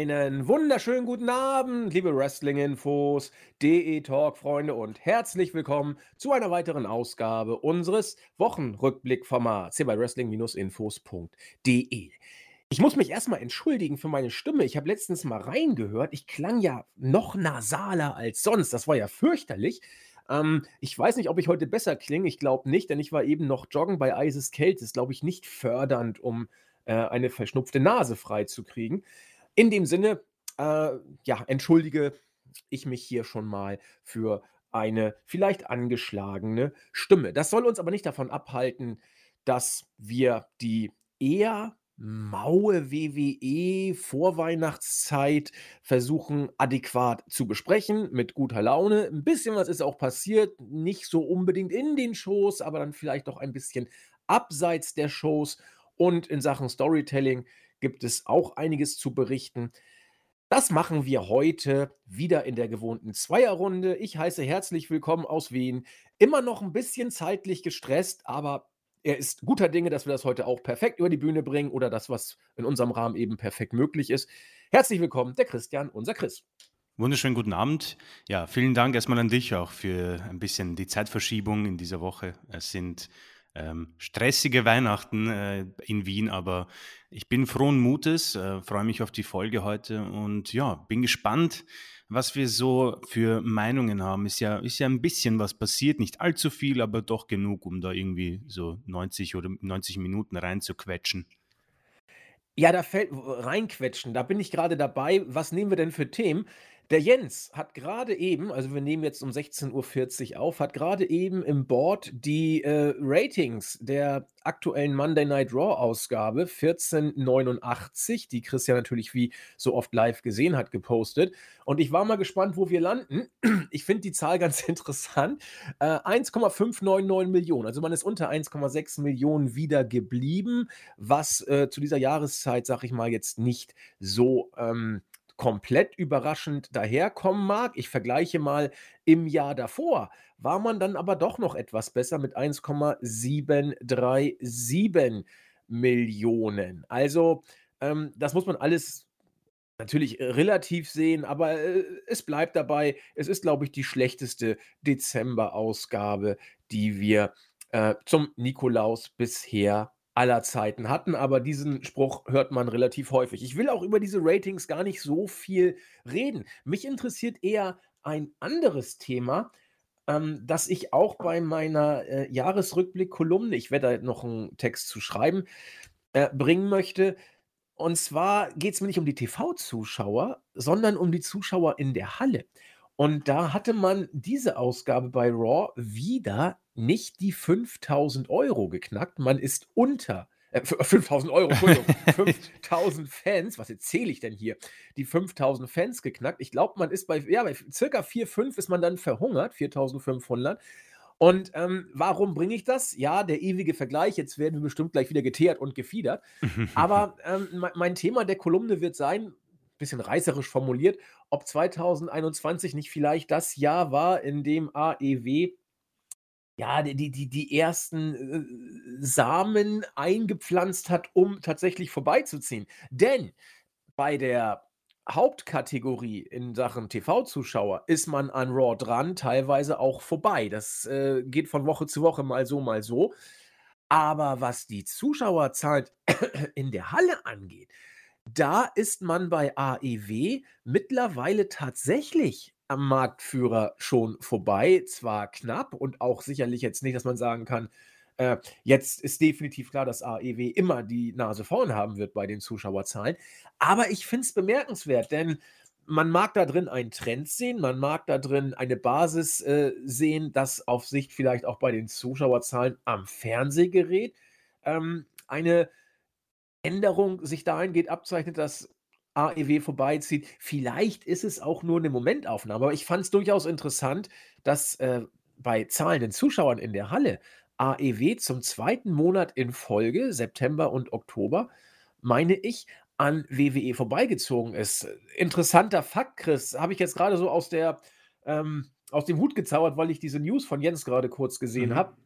Einen wunderschönen guten Abend, liebe Wrestling-Infos, DE-Talk-Freunde und herzlich willkommen zu einer weiteren Ausgabe unseres Wochenrückblick-Formats hier bei Wrestling-Infos.de. Ich muss mich erstmal entschuldigen für meine Stimme. Ich habe letztens mal reingehört. Ich klang ja noch nasaler als sonst. Das war ja fürchterlich. Ähm, ich weiß nicht, ob ich heute besser klinge. Ich glaube nicht, denn ich war eben noch joggen bei eises Kälte. Das ist, glaube ich, nicht fördernd, um äh, eine verschnupfte Nase freizukriegen. In dem Sinne, äh, ja, entschuldige ich mich hier schon mal für eine vielleicht angeschlagene Stimme. Das soll uns aber nicht davon abhalten, dass wir die eher maue WWE-Vorweihnachtszeit versuchen adäquat zu besprechen, mit guter Laune. Ein bisschen was ist auch passiert, nicht so unbedingt in den Shows, aber dann vielleicht doch ein bisschen abseits der Shows. Und in Sachen Storytelling gibt es auch einiges zu berichten. Das machen wir heute wieder in der gewohnten Zweierrunde. Ich heiße herzlich willkommen aus Wien. Immer noch ein bisschen zeitlich gestresst, aber er ist guter Dinge, dass wir das heute auch perfekt über die Bühne bringen oder das, was in unserem Rahmen eben perfekt möglich ist. Herzlich willkommen, der Christian, unser Chris. Wunderschönen guten Abend. Ja, vielen Dank erstmal an dich auch für ein bisschen die Zeitverschiebung in dieser Woche. Es sind ähm, stressige Weihnachten äh, in Wien, aber ich bin frohen Mutes, äh, freue mich auf die Folge heute und ja, bin gespannt, was wir so für Meinungen haben. Ist ja, ist ja ein bisschen was passiert, nicht allzu viel, aber doch genug, um da irgendwie so 90 oder 90 Minuten reinzuquetschen. Ja, da fällt reinquetschen, da bin ich gerade dabei. Was nehmen wir denn für Themen? Der Jens hat gerade eben, also wir nehmen jetzt um 16:40 Uhr auf, hat gerade eben im Board die, äh, Ratings der aktuellen Monday Night Raw Ausgabe 1489, die Christian natürlich wie so oft live gesehen hat, gepostet. Und ich war mal gespannt, wo wir landen. Ich finde die Zahl ganz interessant. Äh, 1,599 Millionen. Also man ist unter 1,6 Millionen wieder geblieben, was äh, zu dieser Jahreszeit, sag ich mal, jetzt nicht so ähm, komplett überraschend daherkommen mag. Ich vergleiche mal im Jahr davor, war man dann aber doch noch etwas besser mit 1,737 Millionen. Also, ähm, das muss man alles natürlich relativ sehen, aber äh, es bleibt dabei, es ist, glaube ich, die schlechteste Dezember-Ausgabe, die wir äh, zum Nikolaus bisher aller Zeiten hatten, aber diesen Spruch hört man relativ häufig. Ich will auch über diese Ratings gar nicht so viel reden. Mich interessiert eher ein anderes Thema, ähm, das ich auch bei meiner äh, Jahresrückblick-Kolumne, ich werde da noch einen Text zu schreiben, äh, bringen möchte. Und zwar geht es mir nicht um die TV-Zuschauer, sondern um die Zuschauer in der Halle. Und da hatte man diese Ausgabe bei Raw wieder nicht die 5000 Euro geknackt. Man ist unter äh, 5000 Euro, Entschuldigung, 5000 Fans, was erzähle ich denn hier? Die 5000 Fans geknackt. Ich glaube, man ist bei, ja, bei circa 4, 5 ist man dann verhungert, 4500. Und ähm, warum bringe ich das? Ja, der ewige Vergleich. Jetzt werden wir bestimmt gleich wieder geteert und gefiedert. Aber ähm, mein Thema der Kolumne wird sein, bisschen reißerisch formuliert, ob 2021 nicht vielleicht das Jahr war, in dem AEW ja, die, die, die ersten äh, Samen eingepflanzt hat, um tatsächlich vorbeizuziehen. Denn bei der Hauptkategorie in Sachen TV-Zuschauer ist man an Raw dran, teilweise auch vorbei. Das äh, geht von Woche zu Woche mal so, mal so. Aber was die Zuschauerzahl in der Halle angeht, da ist man bei AEW mittlerweile tatsächlich am Marktführer schon vorbei. Zwar knapp und auch sicherlich jetzt nicht, dass man sagen kann, äh, jetzt ist definitiv klar, dass AEW immer die Nase vorn haben wird bei den Zuschauerzahlen. Aber ich finde es bemerkenswert, denn man mag da drin einen Trend sehen, man mag da drin eine Basis äh, sehen, dass auf Sicht vielleicht auch bei den Zuschauerzahlen am Fernsehgerät ähm, eine Änderung sich dahingehend abzeichnet, dass AEW vorbeizieht. Vielleicht ist es auch nur eine Momentaufnahme, aber ich fand es durchaus interessant, dass äh, bei zahlenden Zuschauern in der Halle AEW zum zweiten Monat in Folge, September und Oktober, meine ich, an WWE vorbeigezogen ist. Interessanter Fakt, Chris, habe ich jetzt gerade so aus der ähm, aus dem Hut gezaubert, weil ich diese News von Jens gerade kurz gesehen mhm. habe.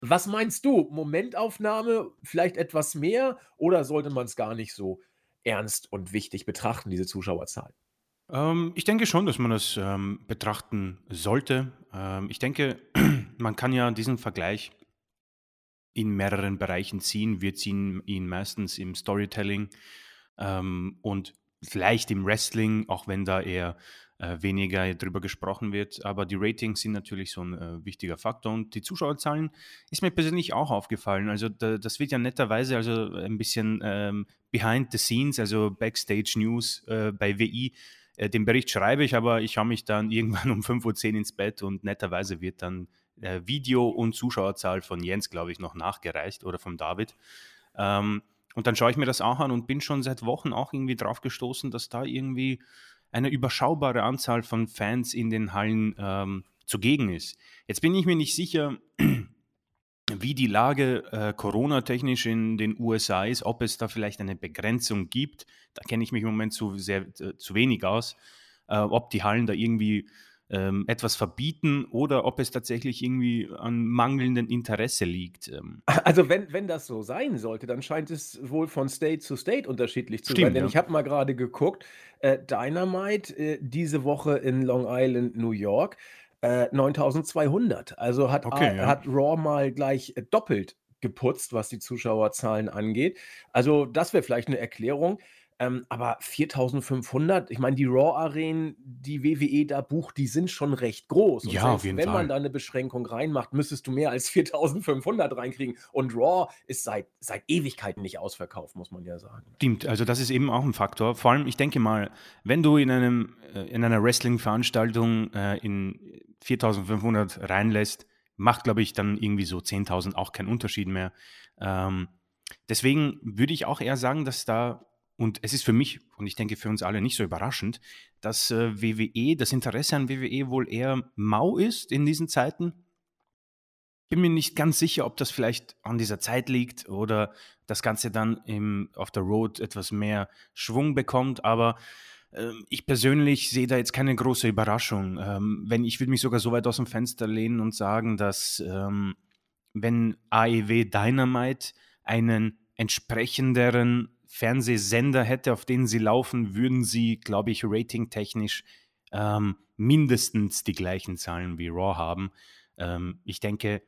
Was meinst du? Momentaufnahme, vielleicht etwas mehr oder sollte man es gar nicht so ernst und wichtig betrachten, diese Zuschauerzahlen? Ähm, ich denke schon, dass man das ähm, betrachten sollte. Ähm, ich denke, man kann ja diesen Vergleich in mehreren Bereichen ziehen. Wir ziehen ihn meistens im Storytelling ähm, und vielleicht im Wrestling, auch wenn da eher äh, weniger drüber gesprochen wird. Aber die Ratings sind natürlich so ein äh, wichtiger Faktor und die Zuschauerzahlen ist mir persönlich auch aufgefallen. Also da, das wird ja netterweise also ein bisschen ähm, behind the scenes, also Backstage News äh, bei WI. Äh, den Bericht schreibe ich, aber ich habe mich dann irgendwann um 5.10 Uhr ins Bett und netterweise wird dann äh, Video und Zuschauerzahl von Jens, glaube ich, noch nachgereicht oder von David. Ähm, und dann schaue ich mir das auch an und bin schon seit Wochen auch irgendwie drauf gestoßen, dass da irgendwie eine überschaubare Anzahl von Fans in den Hallen ähm, zugegen ist. Jetzt bin ich mir nicht sicher, wie die Lage äh, Corona-technisch in den USA ist, ob es da vielleicht eine Begrenzung gibt. Da kenne ich mich im Moment zu, sehr, äh, zu wenig aus, äh, ob die Hallen da irgendwie ähm, etwas verbieten oder ob es tatsächlich irgendwie an mangelndem Interesse liegt. Ähm. Also wenn, wenn das so sein sollte, dann scheint es wohl von State zu State unterschiedlich zu Stimmt, sein. Denn ja. ich habe mal gerade geguckt, äh, Dynamite äh, diese Woche in Long Island, New York, äh, 9200. Also hat, Okay, ja. hat Raw mal gleich äh, doppelt geputzt, was die Zuschauerzahlen angeht. Also das wäre vielleicht eine Erklärung. Ähm, aber 4500, ich meine, die Raw-Arenen, die WWE da bucht, die sind schon recht groß. Und Ja, auf selbst jeden wenn man Fall. da eine Beschränkung reinmacht, müsstest du mehr als 4500 reinkriegen. Und Raw ist seit, seit Ewigkeiten nicht ausverkauft, muss man ja sagen. Stimmt, also das ist eben auch ein Faktor. Vor allem, ich denke mal, wenn du in, einem, äh, in einer Wrestling-Veranstaltung äh, in 4500 reinlässt, macht, glaube ich, dann irgendwie so 10.000 auch keinen Unterschied mehr. Ähm, deswegen würde ich auch eher sagen, dass da, und es ist für mich und ich denke für uns alle nicht so überraschend, dass äh, WWE, das Interesse an WWE wohl eher mau ist in diesen Zeiten. Bin mir nicht ganz sicher, ob das vielleicht an dieser Zeit liegt oder das Ganze dann im, auf der Road etwas mehr Schwung bekommt, aber ähm, ich persönlich sehe da jetzt keine große Überraschung. Ähm, wenn ich würde mich sogar so weit aus dem Fenster lehnen und sagen, dass ähm, wenn AEW Dynamite einen entsprechenderen Fernsehsender hätte, auf den sie laufen, würden sie, glaube ich, ratingtechnisch ähm, mindestens die gleichen Zahlen wie Raw haben. Ähm, ich denke,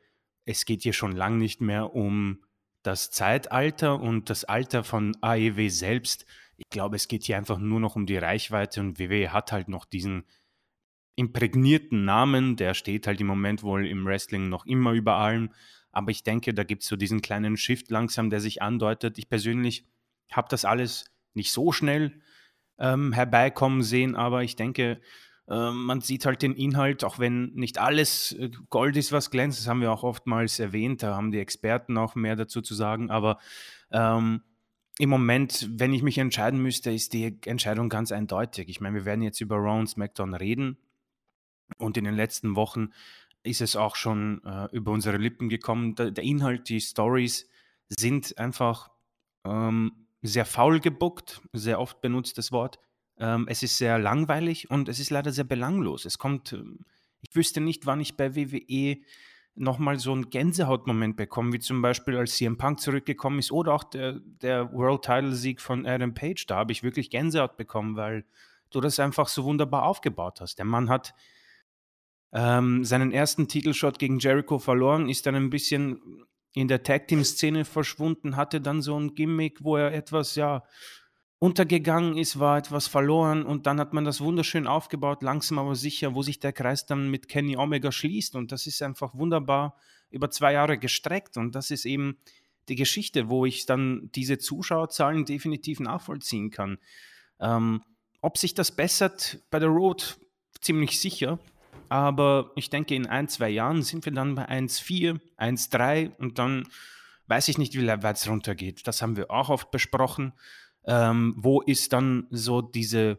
es geht hier schon lang nicht mehr um das Zeitalter und das Alter von AEW selbst. Ich glaube, es geht hier einfach nur noch um die Reichweite und WWE hat halt noch diesen imprägnierten Namen, der steht halt im Moment wohl im Wrestling noch immer über allem. Aber ich denke, da gibt es so diesen kleinen Shift langsam, der sich andeutet. Ich persönlich habe das alles nicht so schnell ähm, herbeikommen sehen, aber ich denke, äh, man sieht halt den Inhalt, auch wenn nicht alles äh, Gold ist, was glänzt. Das haben wir auch oftmals erwähnt. Da haben die Experten auch mehr dazu zu sagen. Aber ähm, im Moment, wenn ich mich entscheiden müsste, ist die Entscheidung ganz eindeutig. Ich meine, wir werden jetzt über Raw und SmackDown reden. Und in den letzten Wochen ist es auch schon äh, über unsere Lippen gekommen. Der, der, Inhalt, die Stories sind einfach ähm, sehr faul gebuckt, sehr oft benutztes Wort. Ähm, es ist sehr langweilig und es ist leider sehr belanglos. Es kommt, ähm, ich wüsste nicht, wann ich bei WWE nochmal so einen Gänsehautmoment bekomme, wie zum Beispiel als CM Punk zurückgekommen ist oder auch der, der World Title Sieg von Adam Page. Da habe ich wirklich Gänsehaut bekommen, weil du das einfach so wunderbar aufgebaut hast. Der Mann hat ähm, seinen ersten Titelshot gegen Jericho verloren, ist dann ein bisschen in der Tag Team Szene verschwunden, hatte dann so ein Gimmick, wo er etwas ja untergegangen ist, war etwas verloren und dann hat man das wunderschön aufgebaut, langsam aber sicher, wo sich der Kreis dann mit Kenny Omega schließt und das ist einfach wunderbar über zwei Jahre gestreckt und das ist eben die Geschichte, wo ich dann diese Zuschauerzahlen definitiv nachvollziehen kann. Ähm, ob sich das bessert bei der Road, ziemlich sicher, aber ich denke, in ein, zwei Jahren sind wir dann bei 1,4, 1,3 und dann weiß ich nicht, wie weit es runtergeht. Das haben wir auch oft besprochen. Ähm, wo ist dann so diese,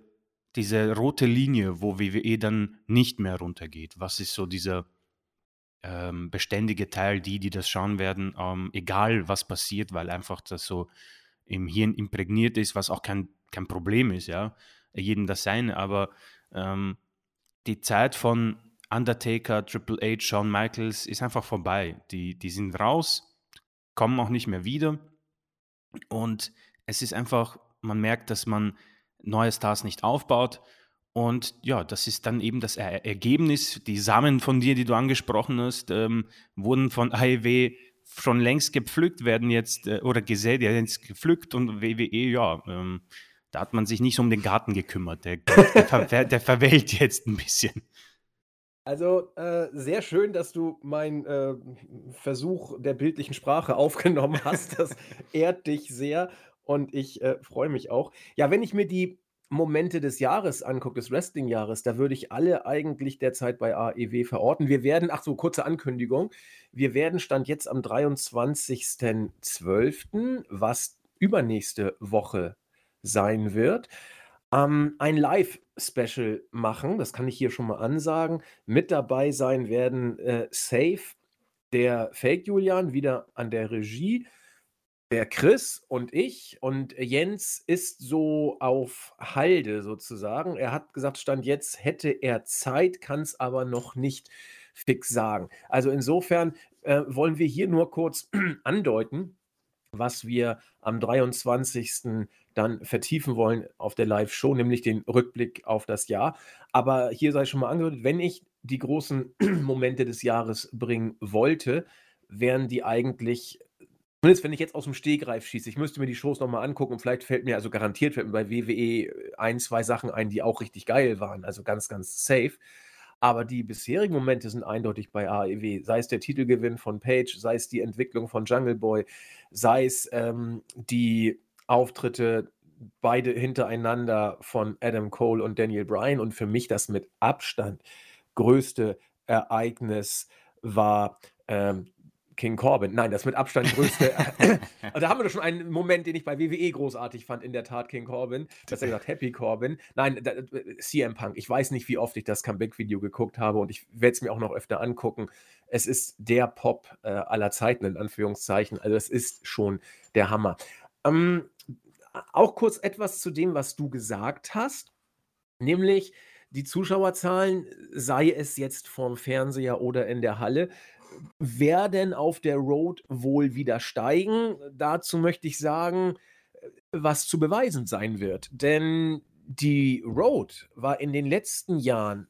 diese rote Linie, wo WWE dann nicht mehr runtergeht? Was ist so dieser ähm, beständige Teil, die, die das schauen werden, ähm, egal was passiert, weil einfach das so im Hirn imprägniert ist, was auch kein, kein Problem ist, ja, jedem das seine, aber ähm, die Zeit von Undertaker, Triple H, Shawn Michaels ist einfach vorbei. Die, die sind raus, kommen auch nicht mehr wieder. Und es ist einfach man merkt, dass man neue Stars nicht aufbaut. Und ja, das ist dann eben das er Ergebnis. Die Samen von dir, die du angesprochen hast, ähm, wurden von AEW schon längst gepflückt, werden jetzt äh, oder gesät, jetzt gepflückt und WWE, ja, ähm, da hat man sich nicht so um den Garten gekümmert. Der, der, der, verwelkt jetzt ein bisschen. Also äh, sehr schön, dass du meinen äh, Versuch der bildlichen Sprache aufgenommen hast. Das ehrt dich sehr und ich äh, freue mich auch. Ja, wenn ich mir die Momente des Jahres angucke, des Wrestling-Jahres, da würde ich alle eigentlich derzeit bei AEW verorten. Wir werden, ach so, kurze Ankündigung, wir werden Stand jetzt am 23.12., was übernächste Woche sein wird, ähm, ein Live-Special machen. Das kann ich hier schon mal ansagen. Mit dabei sein werden äh, Safe, der Fake Julian, wieder an der Regie, der Chris und ich. Und Jens ist so auf Halde sozusagen. Er hat gesagt, Stand jetzt hätte er Zeit, kann es aber noch nicht fix sagen. Also insofern äh, wollen wir hier nur kurz andeuten, was wir am 23 dann vertiefen wollen auf der Live-Show, nämlich den Rückblick auf das Jahr. Aber hier sei schon mal angehört, wenn ich die großen Momente des Jahres bringen wollte, wären die eigentlich, zumindest wenn ich jetzt aus dem Stegreif schieße, ich müsste mir die Shows nochmal angucken und vielleicht fällt mir, also garantiert fällt mir bei WWE ein, zwei Sachen ein, die auch richtig geil waren, also ganz, ganz safe. Aber die bisherigen Momente sind eindeutig bei AEW. Sei es der Titelgewinn von Page, sei es die Entwicklung von Jungle Boy, sei es ähm, die Auftritte beide hintereinander von Adam Cole und Daniel Bryan und für mich das mit Abstand größte Ereignis war ähm, King Corbin. Nein, das mit Abstand größte. da haben wir doch schon einen Moment, den ich bei WWE großartig fand, in der Tat King Corbin. Das er gesagt, Happy Corbin. Nein, da, CM Punk. Ich weiß nicht, wie oft ich das Comeback-Video geguckt habe und ich werde es mir auch noch öfter angucken. Es ist der Pop äh, aller Zeiten, in Anführungszeichen. Also, es ist schon der Hammer. Ähm, auch kurz etwas zu dem, was du gesagt hast, nämlich die Zuschauerzahlen, sei es jetzt vorm Fernseher oder in der Halle, werden auf der Road wohl wieder steigen. Dazu möchte ich sagen, was zu beweisen sein wird. Denn die Road war in den letzten Jahren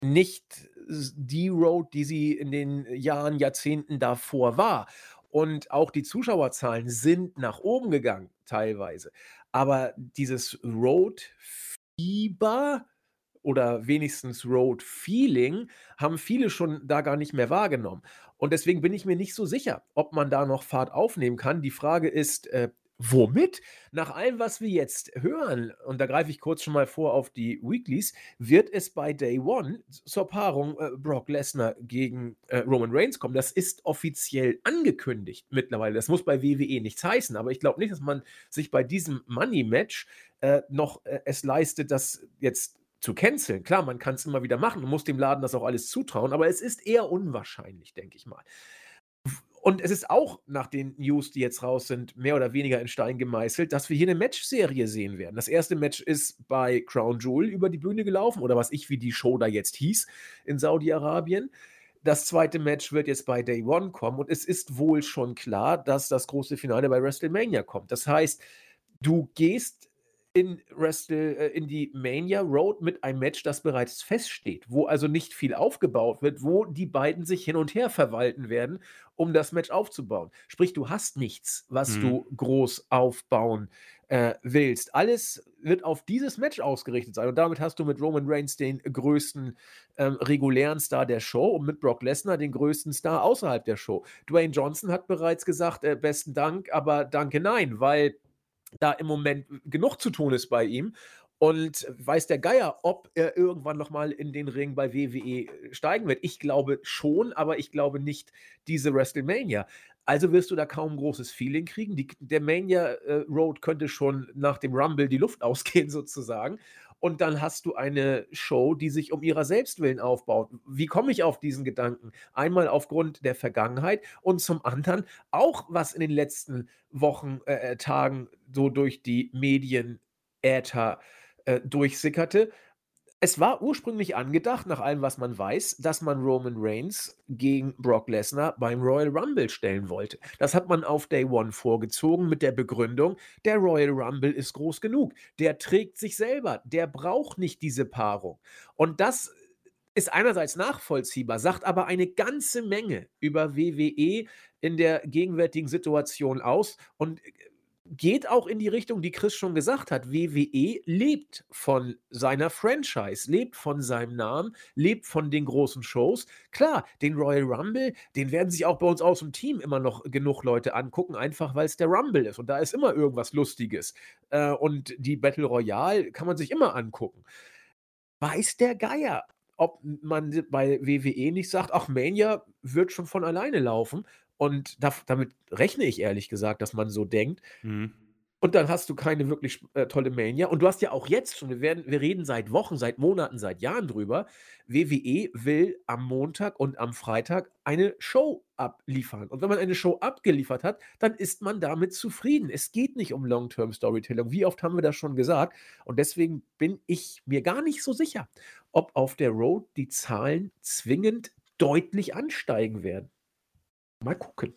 nicht die Road, die sie in den Jahren, Jahrzehnten davor war. Und auch die Zuschauerzahlen sind nach oben gegangen, teilweise. Aber dieses Road-Fieber oder wenigstens Road-Feeling haben viele schon da gar nicht mehr wahrgenommen. Und deswegen bin ich mir nicht so sicher, ob man da noch Fahrt aufnehmen kann. Die Frage ist, äh, Womit? Nach allem, was wir jetzt hören, und da greife ich kurz schon mal vor auf die Weeklies, wird es bei Day One zur Paarung äh, Brock Lesnar gegen äh, Roman Reigns kommen. Das ist offiziell angekündigt mittlerweile. Das muss bei WWE nichts heißen, aber ich glaube nicht, dass man sich bei diesem Money-Match äh, noch äh, es leistet, das jetzt zu canceln. Klar, man kann es immer wieder machen und muss dem Laden das auch alles zutrauen, aber es ist eher unwahrscheinlich, denke ich mal. Und es ist auch nach den News, die jetzt raus sind, mehr oder weniger in Stein gemeißelt, dass wir hier eine Match-Serie sehen werden. Das erste Match ist bei Crown Jewel über die Bühne gelaufen oder was ich wie die Show da jetzt hieß in Saudi-Arabien. Das zweite Match wird jetzt bei Day One kommen und es ist wohl schon klar, dass das große Finale bei WrestleMania kommt. Das heißt, du gehst in, Wrestle, äh, in die Mania Road mit einem Match, das bereits feststeht, wo also nicht viel aufgebaut wird, wo die beiden sich hin und her verwalten werden, um das Match aufzubauen. Sprich, du hast nichts, was mhm. du groß aufbauen äh, willst. Alles wird auf dieses Match ausgerichtet sein. Und damit hast du mit Roman Reigns den größten ähm, regulären Star der Show und mit Brock Lesnar den größten Star außerhalb der Show. Dwayne Johnson hat bereits gesagt, äh, besten Dank, aber danke nein, weil da im Moment genug zu tun ist bei ihm. Und weiß der Geier, ob er irgendwann nochmal in den Ring bei WWE steigen wird. Ich glaube schon, aber ich glaube nicht diese WrestleMania. Also wirst du da kaum großes Feeling kriegen. Die, der Mania äh, Road könnte schon nach dem Rumble die Luft ausgehen, sozusagen. Und dann hast du eine Show, die sich um ihrer Selbstwillen aufbaut. Wie komme ich auf diesen Gedanken? Einmal aufgrund der Vergangenheit und zum anderen auch, was in den letzten Wochen, äh, äh Tagen so durch die Medien, Äther äh, durchsickerte. Es war ursprünglich angedacht, nach allem, was man weiß, dass man Roman Reigns gegen Brock Lesnar beim Royal Rumble stellen wollte. Das hat man auf Day One vorgezogen mit der Begründung, der Royal Rumble ist groß genug. Der trägt sich selber. Der braucht nicht diese Paarung. Und das ist einerseits nachvollziehbar, sagt aber eine ganze Menge über WWE in der gegenwärtigen Situation aus und geht auch in die Richtung, die Chris schon gesagt hat. WWE lebt von seiner Franchise, lebt von seinem Namen, lebt von den großen Shows. Klar, den Royal Rumble, den werden sich auch bei uns aus dem Team immer noch genug Leute angucken, einfach weil es der Rumble ist und da ist immer irgendwas Lustiges. Äh, und die Battle Royale kann man sich immer angucken. Weiß der Geier, ob man bei WWE nicht sagt, ach, Mania wird schon von alleine laufen. Und da, damit rechne ich ehrlich gesagt, dass man so denkt. Mhm. Und dann hast du keine wirklich äh, tolle Mania. Und du hast ja auch jetzt schon, wir, werden, wir reden seit Wochen, seit Monaten, seit Jahren drüber. WWE will am Montag und am Freitag eine Show abliefern. Und wenn man eine Show abgeliefert hat, dann ist man damit zufrieden. Es geht nicht um Long-Term Storytelling. Wie oft haben wir das schon gesagt? Und deswegen bin ich mir gar nicht so sicher, ob auf der Road die Zahlen zwingend deutlich ansteigen werden. Mal gucken.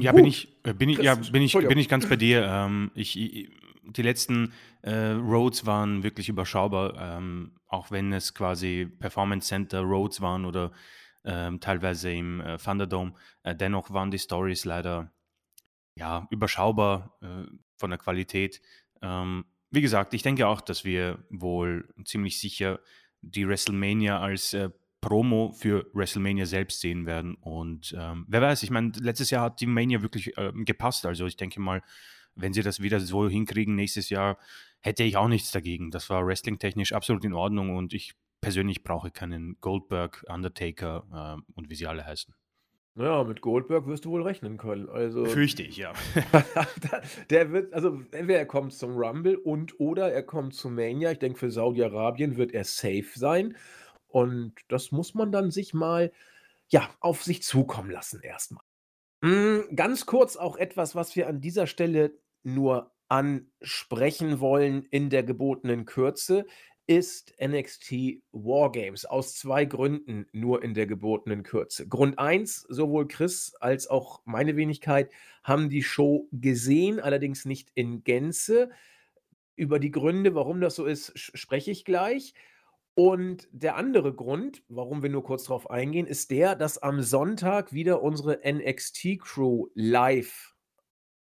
Ja, bin ich, äh, bin ich, ja, bin ich, bin ich ganz bei dir. Ähm, ich, ich, die letzten äh, Roads waren wirklich überschaubar, ähm, auch wenn es quasi Performance Center Roads waren oder ähm, teilweise im äh, Thunderdome. Äh, dennoch waren die Stories leider ja überschaubar äh, von der Qualität. Ähm, wie gesagt, ich denke auch, dass wir wohl ziemlich sicher die WrestleMania als äh, Promo für WrestleMania selbst sehen werden. Und ähm, wer weiß, ich meine, letztes Jahr hat die Mania wirklich äh, gepasst. Also ich denke mal, wenn sie das wieder so hinkriegen nächstes Jahr, hätte ich auch nichts dagegen. Das war wrestling-technisch absolut in Ordnung und ich persönlich brauche keinen Goldberg, Undertaker äh, und wie sie alle heißen. Naja, mit Goldberg wirst du wohl rechnen können. Also, Fürchte ich, ja. der wird, also entweder er kommt zum Rumble und oder er kommt zu Mania. Ich denke, für Saudi-Arabien wird er safe sein. Und das muss man dann sich mal, ja, auf sich zukommen lassen erstmal. Hm, ganz kurz auch etwas, was wir an dieser Stelle nur ansprechen wollen in der gebotenen Kürze, ist NXT Wargames. Aus zwei Gründen nur in der gebotenen Kürze. Grund 1, sowohl Chris als auch meine Wenigkeit haben die Show gesehen, allerdings nicht in Gänze. Über die Gründe, warum das so ist, spreche ich gleich. Und der andere Grund, warum wir nur kurz darauf eingehen, ist der, dass am Sonntag wieder unsere NXT-Crew live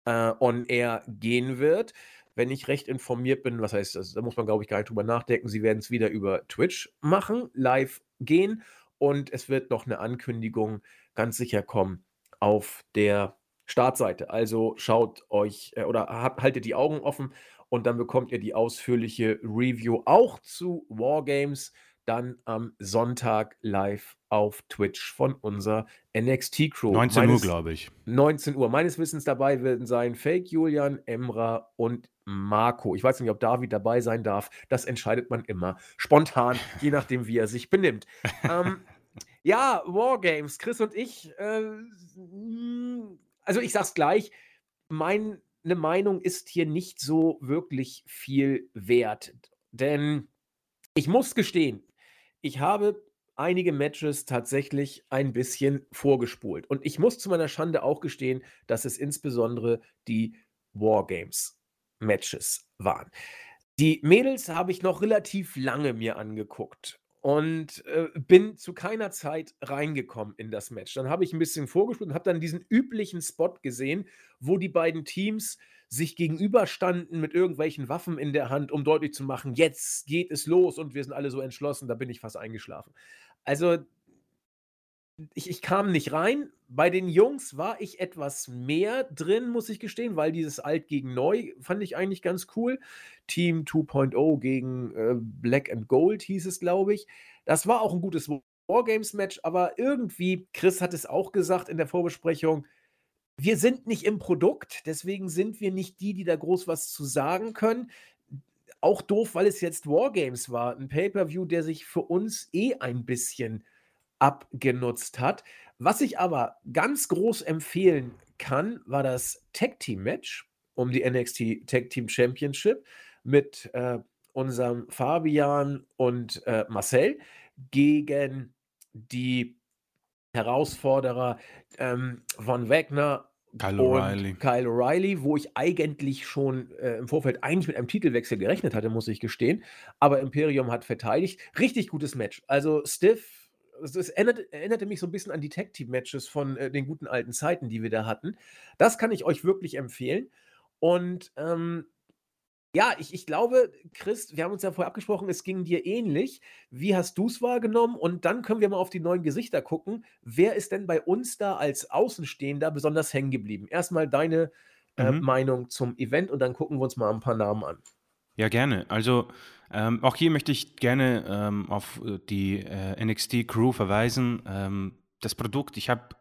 äh, on air gehen wird. Wenn ich recht informiert bin, was heißt das? Da muss man, glaube ich, gar nicht drüber nachdenken. Sie werden es wieder über Twitch machen, live gehen. Und es wird noch eine Ankündigung ganz sicher kommen auf der Startseite. Also schaut euch äh, oder haltet die Augen offen und dann bekommt ihr die ausführliche Review auch zu Wargames dann am Sonntag live auf Twitch von unserer NXT Crew. 19 Meines, Uhr, glaube ich. 19 Uhr. Meines Wissens dabei werden sein Fake Julian, Emra und Marco. Ich weiß nicht, ob David dabei sein darf. Das entscheidet man immer spontan, je nachdem, wie er sich benimmt. ähm, ja, Wargames. Chris und ich, äh, also ich sag's gleich, mein eine Meinung ist hier nicht so wirklich viel wert. Denn ich muss gestehen, ich habe einige Matches tatsächlich ein bisschen vorgespult. Und ich muss zu meiner Schande auch gestehen, dass es insbesondere die Wargames-Matches waren. Die Mädels habe ich noch relativ lange mir angeguckt und äh, bin zu keiner Zeit reingekommen in das Match. Dann habe ich ein bisschen vorgespielt und habe dann diesen üblichen Spot gesehen, wo die beiden Teams sich gegenüberstanden mit irgendwelchen Waffen in der Hand, um deutlich zu machen, jetzt geht es los und wir sind alle so entschlossen, da bin ich fast eingeschlafen. Also ich, ich kam nicht rein. Bei den Jungs war ich etwas mehr drin, muss ich gestehen, weil dieses Alt gegen Neu fand ich eigentlich ganz cool. Team 2.0 gegen äh, Black and Gold hieß es, glaube ich. Das war auch ein gutes Wargames-Match, aber irgendwie, Chris hat es auch gesagt in der Vorbesprechung, wir sind nicht im Produkt, deswegen sind wir nicht die, die da groß was zu sagen können. Auch doof, weil es jetzt Wargames war, ein Pay-per-View, der sich für uns eh ein bisschen abgenutzt hat. Was ich aber ganz groß empfehlen kann, war das Tag Team Match um die NXT Tag Team Championship mit äh, unserem Fabian und äh, Marcel gegen die Herausforderer ähm, von Wagner Kyle O'Reilly. Kyle O'Reilly, wo ich eigentlich schon äh, im Vorfeld eigentlich mit einem Titelwechsel gerechnet hatte, muss ich gestehen. Aber Imperium hat verteidigt. Richtig gutes Match. Also Stiff, es erinnerte, erinnerte mich so ein bisschen an die Tag-Team-Matches von äh, den guten alten Zeiten, die wir da hatten. Das kann ich euch wirklich empfehlen. Und ähm, ja, ich, ich glaube, Chris, wir haben uns ja vorher abgesprochen, es ging dir ähnlich. Wie hast du es wahrgenommen? Und dann können wir mal auf die neuen Gesichter gucken. Wer ist denn bei uns da als Außenstehender besonders hängen geblieben? Erstmal deine äh, mhm. Meinung zum Event und dann gucken wir uns mal ein paar Namen an. Ja, gerne. Also ähm, auch hier möchte ich gerne ähm, auf äh, die äh, NXT-Crew verweisen. Ähm, das Produkt, ich habe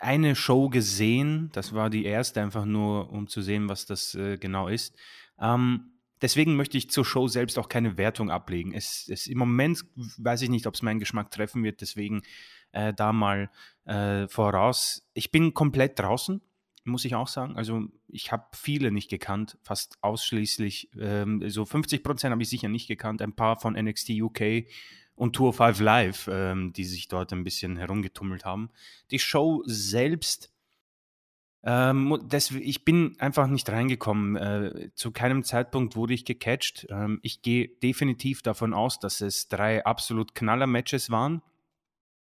eine Show gesehen, das war die erste, einfach nur um zu sehen, was das äh, genau ist. Ähm, deswegen möchte ich zur Show selbst auch keine Wertung ablegen. Es, es Im Moment weiß ich nicht, ob es meinen Geschmack treffen wird, deswegen äh, da mal äh, voraus. Ich bin komplett draußen, muss ich auch sagen. Also ich habe viele nicht gekannt, fast ausschließlich. Ähm, so 50 Prozent habe ich sicher nicht gekannt. Ein paar von NXT UK und Tour 5 Live, ähm, die sich dort ein bisschen herumgetummelt haben. Die Show selbst ähm, das, ich bin einfach nicht reingekommen. Äh, zu keinem Zeitpunkt wurde ich gecatcht. Ähm, ich gehe definitiv davon aus, dass es drei absolut knaller Matches waren.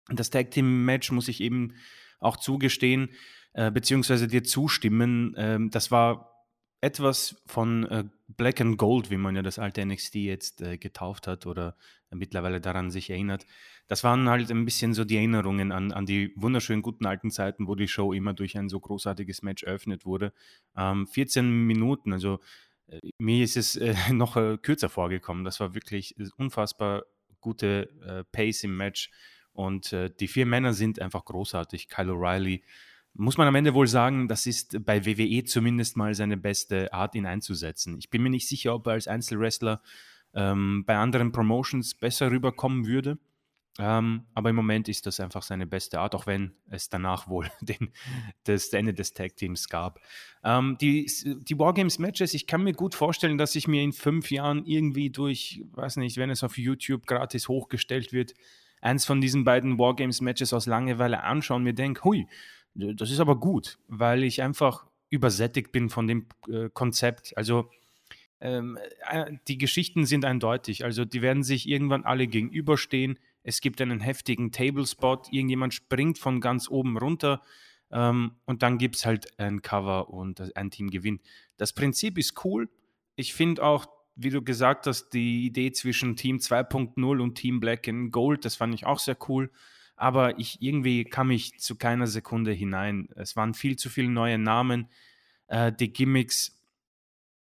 Das Tag Team Match muss ich eben auch zugestehen, äh, beziehungsweise dir zustimmen. Ähm, das war etwas von äh, Black and Gold, wie man ja das alte NXT jetzt äh, getauft hat oder mittlerweile daran sich erinnert. Das waren halt ein bisschen so die Erinnerungen an, an die wunderschönen guten alten Zeiten, wo die Show immer durch ein so großartiges Match eröffnet wurde. Ähm, 14 Minuten, also äh, mir ist es äh, noch kürzer vorgekommen. Das war wirklich unfassbar gute Pace im Match und die vier Männer sind einfach großartig. Kyle O'Reilly, muss man am Ende wohl sagen, das ist bei WWE zumindest mal seine beste Art, ihn einzusetzen. Ich bin mir nicht sicher, ob er als Einzelwrestler ähm, bei anderen Promotions besser rüberkommen würde. Ähm, aber im Moment ist das einfach seine beste Art, auch wenn es danach wohl den, das Ende des Tag Teams gab. Ähm, die, die Wargames-Matches, ich kann mir gut vorstellen, dass ich mir in fünf Jahren irgendwie durch, weiß nicht, wenn es auf YouTube gratis hochgestellt wird, eins von diesen beiden Wargames-Matches aus Langeweile anschauen mir denke, hui, das ist aber gut, weil ich einfach übersättigt bin von dem äh, Konzept. Also ähm, äh, die Geschichten sind eindeutig. Also die werden sich irgendwann alle gegenüberstehen. Es gibt einen heftigen Tablespot. Irgendjemand springt von ganz oben runter. Ähm, und dann gibt es halt ein Cover und ein Team gewinnt. Das Prinzip ist cool. Ich finde auch, wie du gesagt hast, die Idee zwischen Team 2.0 und Team Black and Gold, das fand ich auch sehr cool aber ich irgendwie kam ich zu keiner Sekunde hinein. Es waren viel zu viele neue Namen. Äh, die Gimmicks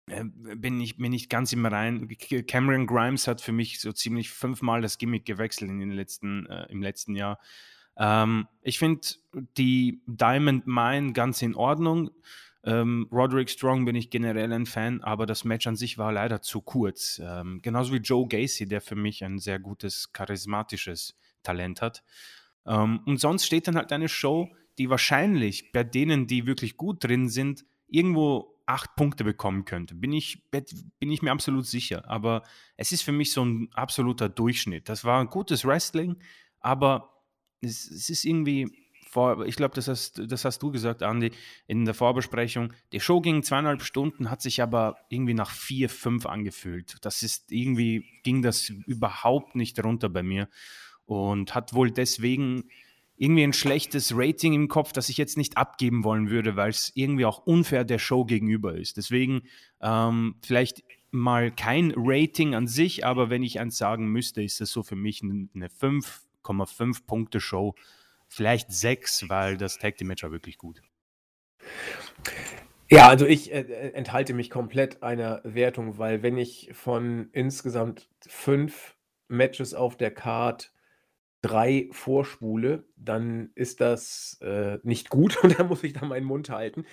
äh, bin ich mir nicht ganz im Rein. Cameron Grimes hat für mich so ziemlich fünfmal das Gimmick gewechselt in den letzten, äh, im letzten Jahr. Ähm, ich finde die Diamond Mine ganz in Ordnung. Ähm, Roderick Strong bin ich generell ein Fan, aber das Match an sich war leider zu kurz. Ähm, genauso wie Joe Gacy, der für mich ein sehr gutes, charismatisches Talent hat. Ähm, und sonst steht dann halt eine Show, die wahrscheinlich bei denen, die wirklich gut drin sind, irgendwo acht Punkte bekommen könnte. Bin ich, bin ich mir absolut sicher. Aber es ist für mich so ein absoluter Durchschnitt. Das war ein gutes Wrestling, aber es, es ist irgendwie, ich glaube, das hast, das hast du gesagt, Andy, in der Vorbesprechung. Die Show ging zweieinhalb Stunden, hat sich aber irgendwie nach vier, fünf angefühlt. Das ist irgendwie, ging das überhaupt nicht runter bei mir und hat wohl deswegen irgendwie ein schlechtes Rating im Kopf, das ich jetzt nicht abgeben wollen würde, weil es irgendwie auch unfair der Show gegenüber ist. Deswegen ähm, vielleicht mal kein Rating an sich, aber wenn ich eins sagen müsste, ist das so für mich eine 5,5 Punkte Show. Vielleicht 6, weil das Tag Team Match war wirklich gut. Ja, also ich äh, äh, enthalte mich komplett einer Wertung, weil wenn ich von insgesamt fünf Matches auf der Card drei vorspule, dann ist das äh, nicht gut und dann muss ich da meinen Mund halten.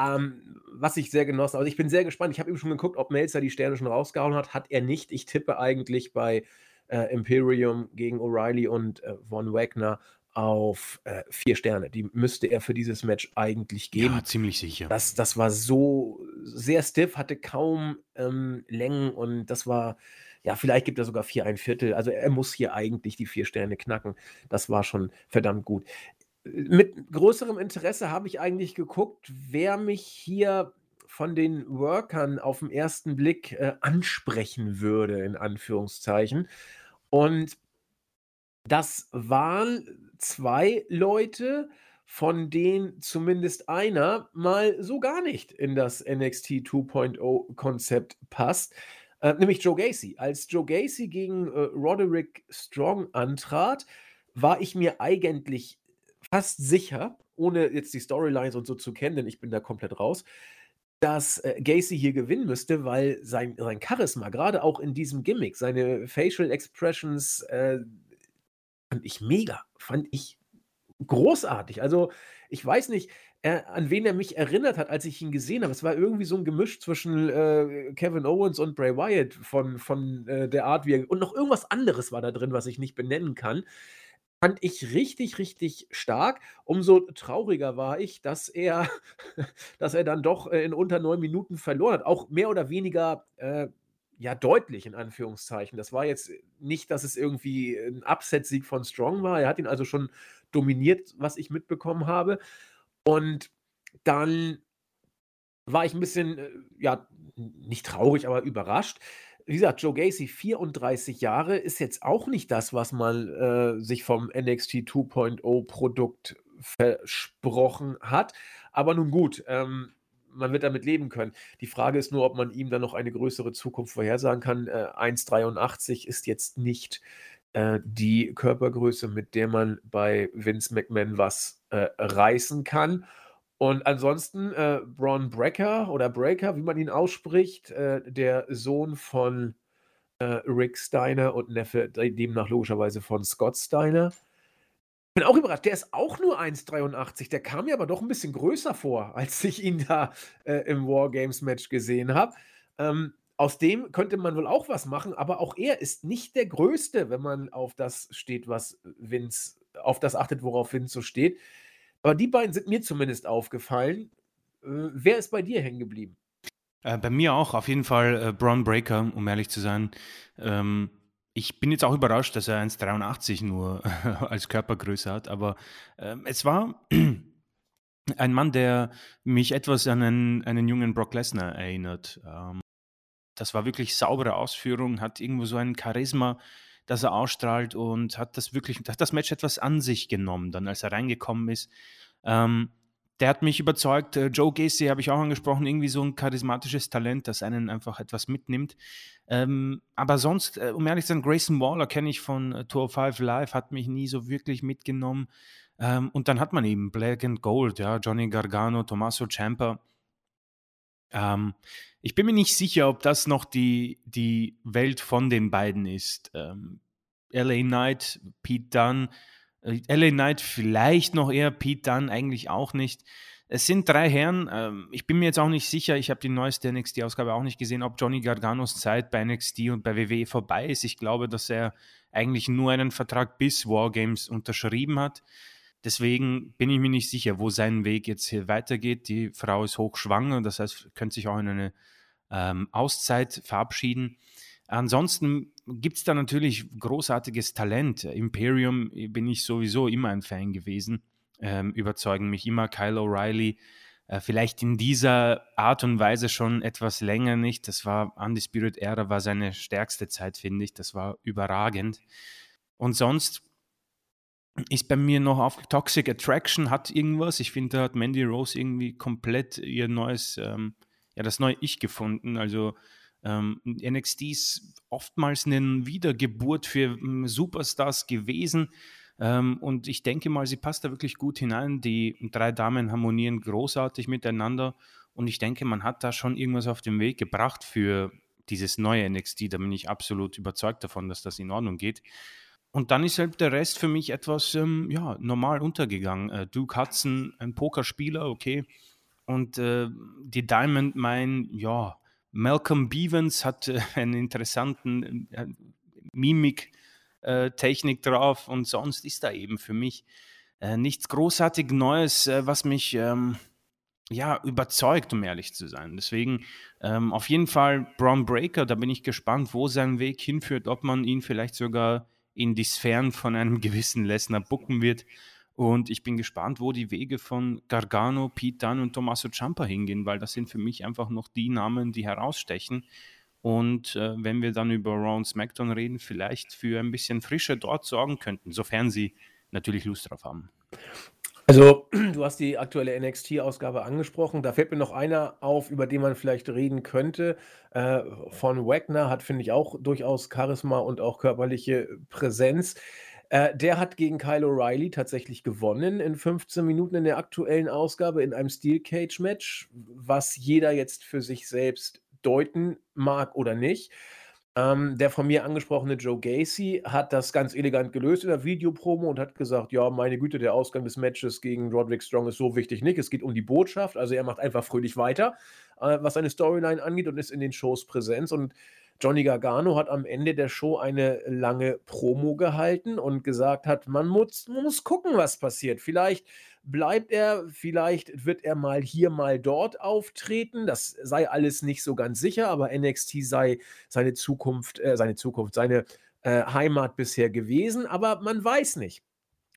Ähm, was ich sehr genossen also ich bin sehr gespannt. Ich habe eben schon geguckt, ob Melzer die Sterne schon rausgehauen hat. Hat er nicht. Ich tippe eigentlich bei äh, Imperium gegen O'Reilly und äh, Von Wagner auf äh, vier Sterne. Die müsste er für dieses Match eigentlich geben. Ja, ziemlich sicher. Das, das war so, sehr stiff, hatte kaum ähm, Längen und das war, ja, vielleicht gibt er sogar vier ein Viertel. Also er muss hier eigentlich die vier Sterne knacken. Das war schon verdammt gut. Mit größerem Interesse habe ich eigentlich geguckt, wer mich hier von den Workern auf den ersten Blick äh, ansprechen würde, in Anführungszeichen. Und das waren zwei Leute, von denen zumindest einer mal so gar nicht in das NXT 2.0 Konzept passt, äh, nämlich Joe Gacy. Als Joe Gacy gegen äh, Roderick Strong antrat, war ich mir eigentlich fast sicher, ohne jetzt die Storylines und so zu kennen, denn ich bin da komplett raus, dass äh, Gacy hier gewinnen müsste, weil sein, sein Charisma, gerade auch in diesem Gimmick, seine Facial Expressions, äh, fand ich mega, fand ich großartig. Also, ich weiß nicht, äh, an wen er mich erinnert hat, als ich ihn gesehen habe. Es war irgendwie so ein Gemisch zwischen äh, Kevin Owens und Bray Wyatt von, von äh, der Art, wie er. Und noch irgendwas anderes war da drin, was ich nicht benennen kann. Fand ich richtig, richtig stark. Umso trauriger war ich, dass er, dass er dann doch äh, in unter neun Minuten verloren hat. Auch mehr oder weniger äh, ja, deutlich in Anführungszeichen. Das war jetzt nicht, dass es irgendwie ein Upset-Sieg von Strong war. Er hat ihn also schon dominiert, was ich mitbekommen habe. Und dann war ich ein bisschen, äh, ja, nicht traurig, aber überrascht. Wie gesagt, Joe Gacy, 34 Jahre, ist jetzt auch nicht das, was man äh, sich vom NXT 2.0 Produkt versprochen hat. Aber nun gut, ähm, man wird damit leben können. Die Frage ist nur, ob man ihm dann noch eine größere Zukunft vorhersagen kann. Äh, 1,83 ist jetzt nicht äh, die Körpergröße, mit der man bei Vince McMahon was äh, reißen kann. Und ansonsten äh, Braun Breaker oder Breaker, wie man ihn ausspricht, äh, der Sohn von äh, Rick Steiner und Neffe demnach logischerweise von Scott Steiner. Bin auch überrascht, der ist auch nur 1,83. Der kam mir aber doch ein bisschen größer vor, als ich ihn da äh, im Wargames-Match gesehen habe. Ähm, aus dem könnte man wohl auch was machen, aber auch er ist nicht der Größte, wenn man auf das steht, was Vince, auf das achtet, worauf Vince so steht. Aber die beiden sind mir zumindest aufgefallen. Äh, wer ist bei dir hängen geblieben? Äh, bei mir auch, auf jeden Fall äh, Braun Breaker, um ehrlich zu sein. Ähm, ich bin jetzt auch überrascht, dass er 1,83 nur als Körpergröße hat, aber äh, es war ein Mann, der mich etwas an einen, einen jungen Brock Lesnar erinnert. Ähm, das war wirklich saubere Ausführung, hat irgendwo so ein Charisma, das er ausstrahlt und hat das wirklich, hat das Match etwas an sich genommen, dann als er reingekommen ist. Ähm, der hat mich überzeugt. Äh, Joe Gacy habe ich auch angesprochen, irgendwie so ein charismatisches Talent, das einen einfach etwas mitnimmt. Ähm, aber sonst, äh, um ehrlich zu sein, Grayson Waller kenne ich von äh, Tour 5 Live, hat mich nie so wirklich mitgenommen. Ähm, und dann hat man eben Black and Gold, ja, Johnny Gargano, Tommaso Ciampa. Ähm, ich bin mir nicht sicher, ob das noch die, die Welt von den beiden ist. Ähm, LA Knight, Pete Dunne, äh, LA Knight vielleicht noch eher, Pete Dunne eigentlich auch nicht. Es sind drei Herren. Ähm, ich bin mir jetzt auch nicht sicher, ich habe die neueste NXT-Ausgabe auch nicht gesehen, ob Johnny Garganos Zeit bei NXT und bei WWE vorbei ist. Ich glaube, dass er eigentlich nur einen Vertrag bis Wargames unterschrieben hat. Deswegen bin ich mir nicht sicher, wo sein Weg jetzt hier weitergeht. Die Frau ist hochschwanger, das heißt, könnte sich auch in eine ähm, Auszeit verabschieden. Ansonsten gibt es da natürlich großartiges Talent. Imperium bin ich sowieso immer ein Fan gewesen, ähm, überzeugen mich immer. Kyle O'Reilly, äh, vielleicht in dieser Art und Weise schon etwas länger nicht. Das war Undisputed Era, war seine stärkste Zeit, finde ich. Das war überragend. Und sonst ist bei mir noch auf Toxic Attraction hat irgendwas. Ich finde, da hat Mandy Rose irgendwie komplett ihr neues, ähm, ja, das neue Ich gefunden. Also ähm, NXT ist oftmals eine Wiedergeburt für ähm, Superstars gewesen. Ähm, und ich denke mal, sie passt da wirklich gut hinein. Die drei Damen harmonieren großartig miteinander. Und ich denke, man hat da schon irgendwas auf den Weg gebracht für dieses neue NXT. Da bin ich absolut überzeugt davon, dass das in Ordnung geht. Und dann ist halt der Rest für mich etwas ähm, ja, normal untergegangen. Äh, Duke Hudson, ein Pokerspieler, okay. Und äh, die Diamond Mine, ja, Malcolm Bevans hat äh, einen interessanten äh, Mimik-Technik äh, drauf und sonst ist da eben für mich äh, nichts großartig Neues, was mich ähm, ja, überzeugt, um ehrlich zu sein. Deswegen ähm, auf jeden Fall Braun Breaker, da bin ich gespannt, wo sein Weg hinführt, ob man ihn vielleicht sogar in die Sphären von einem gewissen Lesnar bucken wird. Und ich bin gespannt, wo die Wege von Gargano, Pete Dunne und Tommaso Ciampa hingehen, weil das sind für mich einfach noch die Namen, die herausstechen. Und äh, wenn wir dann über und SmackDown reden, vielleicht für ein bisschen Frische dort sorgen könnten, sofern sie natürlich Lust drauf haben. Also, du hast die aktuelle NXT-Ausgabe angesprochen. Da fällt mir noch einer auf, über den man vielleicht reden könnte. Äh, von Wagner hat, finde ich, auch durchaus Charisma und auch körperliche Präsenz. Äh, der hat gegen Kyle O'Reilly tatsächlich gewonnen in 15 Minuten in der aktuellen Ausgabe in einem Steel Cage Match, was jeder jetzt für sich selbst deuten mag oder nicht. Ähm, der von mir angesprochene Joe Gacy hat das ganz elegant gelöst in der Videopromo und hat gesagt: Ja, meine Güte, der Ausgang des Matches gegen Roderick Strong ist so wichtig nicht. Es geht um die Botschaft. Also er macht einfach fröhlich weiter, äh, was seine Storyline angeht und ist in den Shows Präsenz. Und Johnny Gargano hat am Ende der Show eine lange Promo gehalten und gesagt hat, man muss, man muss gucken, was passiert. Vielleicht bleibt er, vielleicht wird er mal hier, mal dort auftreten. Das sei alles nicht so ganz sicher, aber NXT sei seine Zukunft, äh, seine Zukunft, seine äh, Heimat bisher gewesen. Aber man weiß nicht,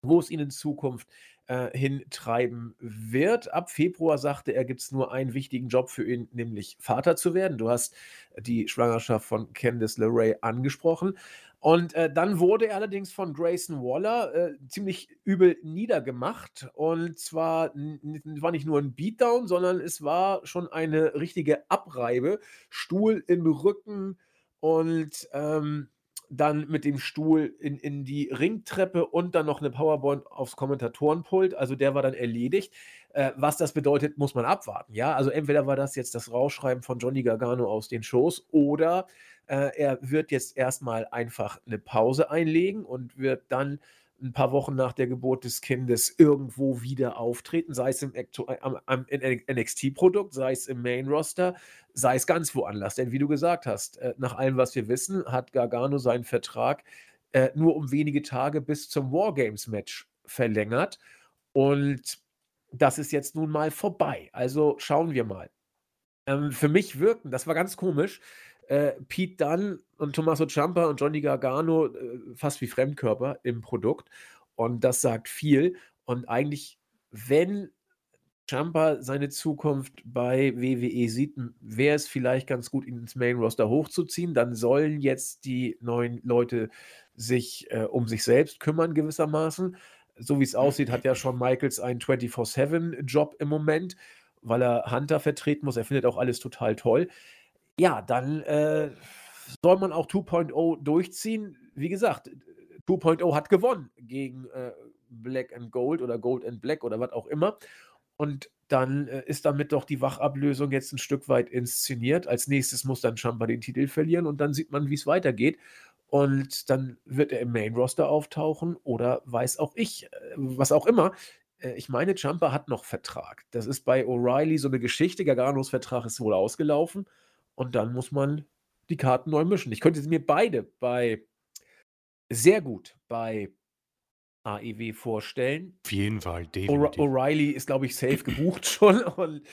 wo es ihn in Zukunft äh, hintreiben wird. Ab Februar sagte er, gibt es nur einen wichtigen Job für ihn, nämlich Vater zu werden. Du hast die Schwangerschaft von Candice LeRae angesprochen. Und äh, dann wurde er allerdings von Grayson Waller äh, ziemlich übel niedergemacht. Und zwar war nicht nur ein Beatdown, sondern es war schon eine richtige Abreibe. Stuhl im Rücken und ähm, dann mit dem Stuhl in, in die Ringtreppe und dann noch eine Powerbomb aufs Kommentatorenpult. Also der war dann erledigt. Äh, was das bedeutet, muss man abwarten. Ja, also entweder war das jetzt das Rausschreiben von Johnny Gargano aus den Shows oder äh, er wird jetzt erstmal einfach eine Pause einlegen und wird dann ein paar Wochen nach der Geburt des Kindes irgendwo wieder auftreten, sei es im, NXT-Produkt, sei es im Main-Roster, sei es ganz woanders. Denn wie du gesagt hast, äh, nach allem, was wir wissen, hat Gargano seinen Vertrag äh, nur um wenige Tage bis zum Wargames-Match verlängert. Und das ist jetzt nun mal vorbei. Also schauen wir mal. Ähm, für mich wirken, das war ganz komisch, äh, Pete Dunn und Tommaso Ciampa und Johnny Gargano äh, fast wie Fremdkörper im Produkt. Und das sagt viel. Und eigentlich, wenn Ciampa seine Zukunft bei WWE sieht, wäre es vielleicht ganz gut, ihn ins Main Roster hochzuziehen. Dann sollen jetzt die neuen Leute sich äh, um sich selbst kümmern, gewissermaßen. So wie es aussieht, hat ja schon Michaels einen 24-7-Job im Moment, weil er Hunter vertreten muss. Er findet auch alles total toll ja, dann äh, soll man auch 2.0 durchziehen. Wie gesagt, 2.0 hat gewonnen gegen äh, Black and Gold oder Gold and Black oder was auch immer. Und dann äh, ist damit doch die Wachablösung jetzt ein Stück weit inszeniert. Als nächstes muss dann Champa den Titel verlieren und dann sieht man, wie es weitergeht. Und dann wird er im Main Roster auftauchen oder weiß auch ich, äh, was auch immer. Äh, ich meine, Champa hat noch Vertrag. Das ist bei O'Reilly so eine Geschichte. Garganos Vertrag ist wohl ausgelaufen. Und dann muss man die Karten neu mischen. Ich könnte mir beide bei sehr gut bei AEW vorstellen. Auf jeden Fall, definitiv. O'Reilly ist, glaube ich, safe gebucht schon. Und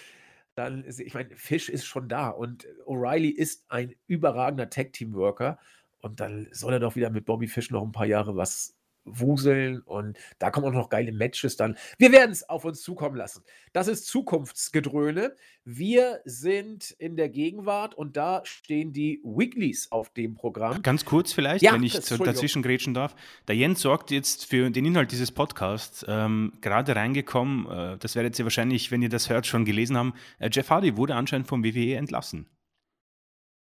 dann ist, ich meine, Fisch ist schon da. Und O'Reilly ist ein überragender Tag-Team-Worker. Und dann soll er doch wieder mit Bobby Fish noch ein paar Jahre was wuseln und da kommen auch noch geile Matches dann. Wir werden es auf uns zukommen lassen. Das ist Zukunftsgedröhne. Wir sind in der Gegenwart und da stehen die Weeklies auf dem Programm. Ganz kurz vielleicht, ja, wenn ich dazwischen grätschen darf. Der Jens sorgt jetzt für den Inhalt dieses Podcasts, ähm, gerade reingekommen, äh, das werdet ihr wahrscheinlich, wenn ihr das hört, schon gelesen haben, äh, Jeff Hardy wurde anscheinend vom WWE entlassen.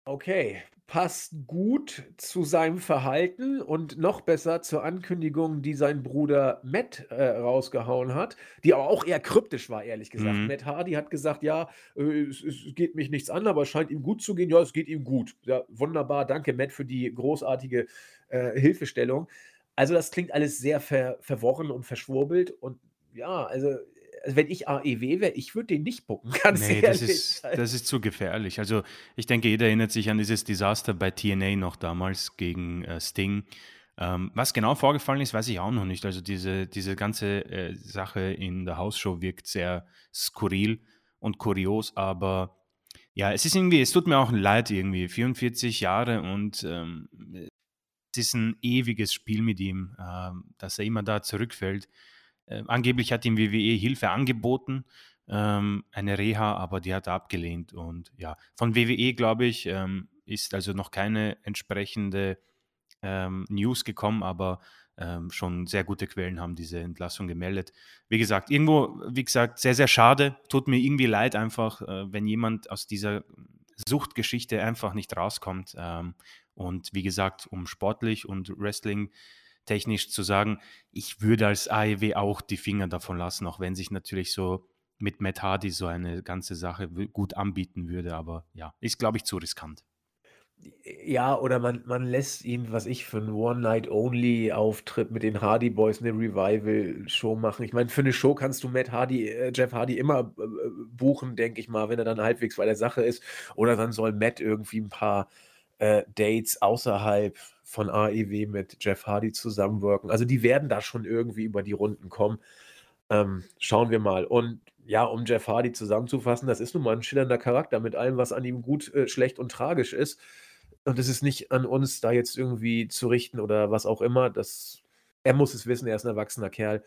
Okay, passt gut zu seinem Verhalten und noch besser zur Ankündigung, die sein Bruder Matt äh, rausgehauen hat, die aber auch eher kryptisch war, ehrlich gesagt. Mhm. Matt Hardy hat gesagt, ja, äh, es, es, geht mich nichts an, aber es scheint ihm gut zu gehen. Ja, es geht ihm gut. Ja, wunderbar, danke Matt für die großartige äh, Hilfestellung. Also das klingt alles sehr ver verworren und verschwurbelt und ja, also also wenn ich AEW wäre, ich würde den nicht bucken, ganz nee, ehrlich. Das ist, das ist zu gefährlich. Also ich denke, jeder erinnert sich an dieses Desaster bei TNA noch damals gegen äh, Sting. Ähm, was genau vorgefallen ist, weiß ich auch noch nicht. Also diese, diese ganze äh, Sache in der Hausshow wirkt sehr skurril und kurios, aber ja, es ist irgendwie, es tut mir auch leid irgendwie, 44 Jahre und ähm, es ist ein ewiges Spiel mit ihm, äh, dass er immer da zurückfällt. Äh, angeblich hat ihm WWE Hilfe angeboten, ähm, eine Reha, aber die hat er abgelehnt. Und ja, von WWE, glaube ich, ähm, ist also noch keine entsprechende ähm, News gekommen, aber ähm, schon sehr gute Quellen haben diese Entlassung gemeldet. Wie gesagt, irgendwo, wie gesagt, sehr, sehr schade. Tut mir irgendwie leid einfach, äh, wenn jemand aus dieser Suchtgeschichte einfach nicht rauskommt. Ähm, und wie gesagt, um sportlich und Wrestling technisch zu sagen, ich würde als AEW auch die Finger davon lassen, auch wenn sich natürlich so mit Matt Hardy so eine ganze Sache gut anbieten würde. Aber ja, ist, glaube ich, zu riskant. Ja, oder man, man lässt ihn, was ich, für einen One-Night-Only-Auftritt mit den Hardy Boys eine Revival-Show machen. Ich meine, für eine Show kannst du Matt Hardy, äh, Jeff Hardy immer äh, buchen, denke ich mal, wenn er dann halbwegs bei der Sache ist. Oder dann soll Matt irgendwie ein paar äh, Dates außerhalb von AEW mit Jeff Hardy zusammenwirken. Also die werden da schon irgendwie über die Runden kommen. Ähm, schauen wir mal. Und ja, um Jeff Hardy zusammenzufassen, das ist nun mal ein schillernder Charakter mit allem, was an ihm gut, äh, schlecht und tragisch ist. Und es ist nicht an uns, da jetzt irgendwie zu richten oder was auch immer. Das, er muss es wissen, er ist ein erwachsener Kerl.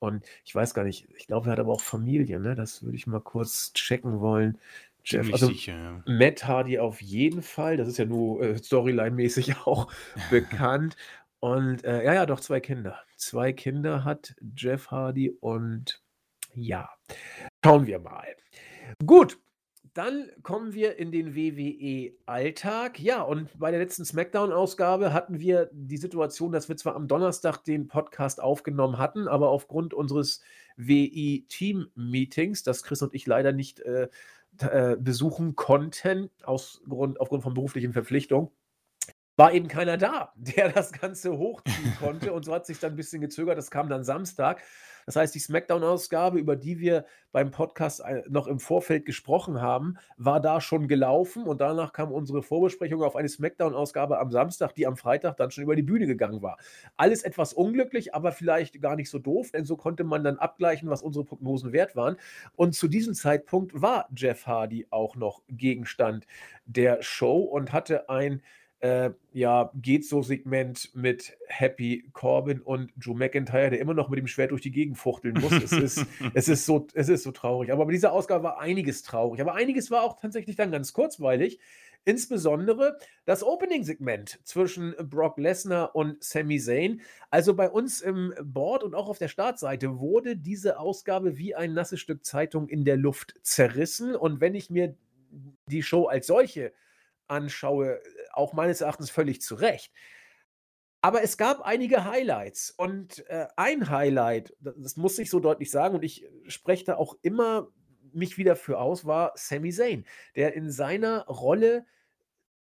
Und ich weiß gar nicht, ich glaube, er hat aber auch Familie, ne? Das würde ich mal kurz checken wollen. Jeff, also sicher, ja. Matt Hardy auf jeden Fall, das ist ja nur äh, Storyline-mäßig auch bekannt. Und äh, ja, ja, doch zwei Kinder. Zwei Kinder hat Jeff Hardy und ja, schauen wir mal. Gut, dann kommen wir in den WWE-Alltag. Ja, und bei der letzten SmackDown-Ausgabe hatten wir die Situation, dass wir zwar am Donnerstag den Podcast aufgenommen hatten, aber aufgrund unseres WI-Team-Meetings, das Chris und ich leider nicht äh, äh, besuchen konnten, aus Grund, aufgrund von beruflichen Verpflichtungen, war eben keiner da, der das Ganze hochziehen konnte. Und so hat sich dann ein bisschen gezögert. Das kam dann Samstag. Das heißt, die SmackDown-Ausgabe, über die wir beim Podcast äh, noch im Vorfeld gesprochen haben, war da schon gelaufen und danach kam unsere Vorbesprechung auf eine SmackDown-Ausgabe am Samstag, die am Freitag dann schon über die Bühne gegangen war. Alles etwas unglücklich, aber vielleicht gar nicht so doof, denn so konnte man dann abgleichen, was unsere Prognosen wert waren. Und zu diesem Zeitpunkt war Jeff Hardy auch noch Gegenstand der Show und hatte ein äh, ja, geht so Segment mit Happy Corbin und Drew McIntyre, der immer noch mit dem Schwert durch die Gegend fuchteln muss. es, ist, es, ist so, es ist so traurig. Aber bei dieser Ausgabe war einiges traurig. Aber einiges war auch tatsächlich dann ganz kurzweilig. Insbesondere das Opening-Segment zwischen Brock Lesnar und Sami Zayn. Also bei uns im Board und auch auf der Startseite wurde diese Ausgabe wie ein nasses Stück Zeitung in der Luft zerrissen. Und wenn ich mir die Show als solche anschaue, auch meines Erachtens völlig zu Recht. Aber es gab einige Highlights und äh, ein Highlight, das muss ich so deutlich sagen und ich spreche da auch immer mich wieder für aus, war Sami Zayn, der in seiner Rolle,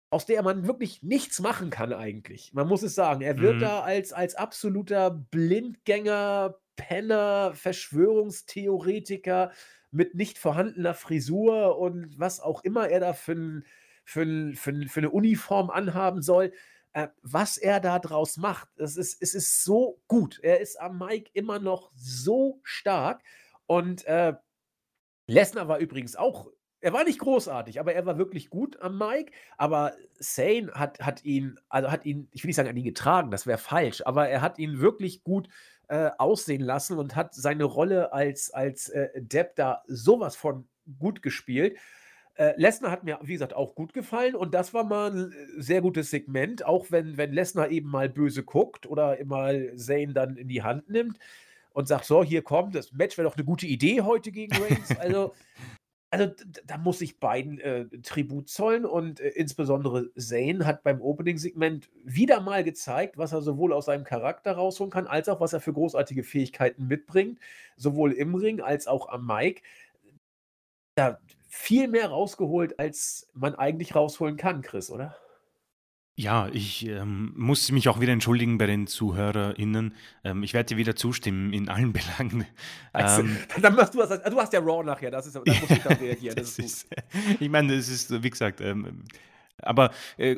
aus der man wirklich nichts machen kann eigentlich. Man muss es sagen, er wird mhm. da als, als absoluter Blindgänger, Penner, Verschwörungstheoretiker mit nicht vorhandener Frisur und was auch immer er da für ein für, für, für eine Uniform anhaben soll. Äh, was er da draus macht, das ist, es ist so gut. Er ist am Mike immer noch so stark. Und äh, Lesnar war übrigens auch er war nicht großartig, aber er war wirklich gut am Mike. Aber Sane hat, hat ihn, also hat ihn, ich will nicht sagen, an ihn getragen, das wäre falsch, aber er hat ihn wirklich gut äh, aussehen lassen und hat seine Rolle als, als äh, Depp da sowas von gut gespielt. Äh, Lesnar hat mir, wie gesagt, auch gut gefallen und das war mal ein äh, sehr gutes Segment, auch wenn, wenn Lesnar eben mal böse guckt oder mal Zane dann in die Hand nimmt und sagt, so, hier kommt, das Match wäre doch eine gute Idee heute gegen Reigns. Also, also da muss ich beiden äh, Tribut zollen und äh, insbesondere Zane hat beim Opening-Segment wieder mal gezeigt, was er sowohl aus seinem Charakter rausholen kann, als auch was er für großartige Fähigkeiten mitbringt, sowohl im Ring als auch am Mic. Da viel mehr rausgeholt, als man eigentlich rausholen kann, Chris, oder? Ja, ich ähm, muss mich auch wieder entschuldigen bei den ZuhörerInnen. Ähm, ich werde dir wieder zustimmen in allen Belangen. Also, ähm, dann machst du was. Du hast ja Raw nachher, das ist, da muss ich dann reagieren. Das, das ist, ich meine, das ist, wie gesagt, ähm, aber äh,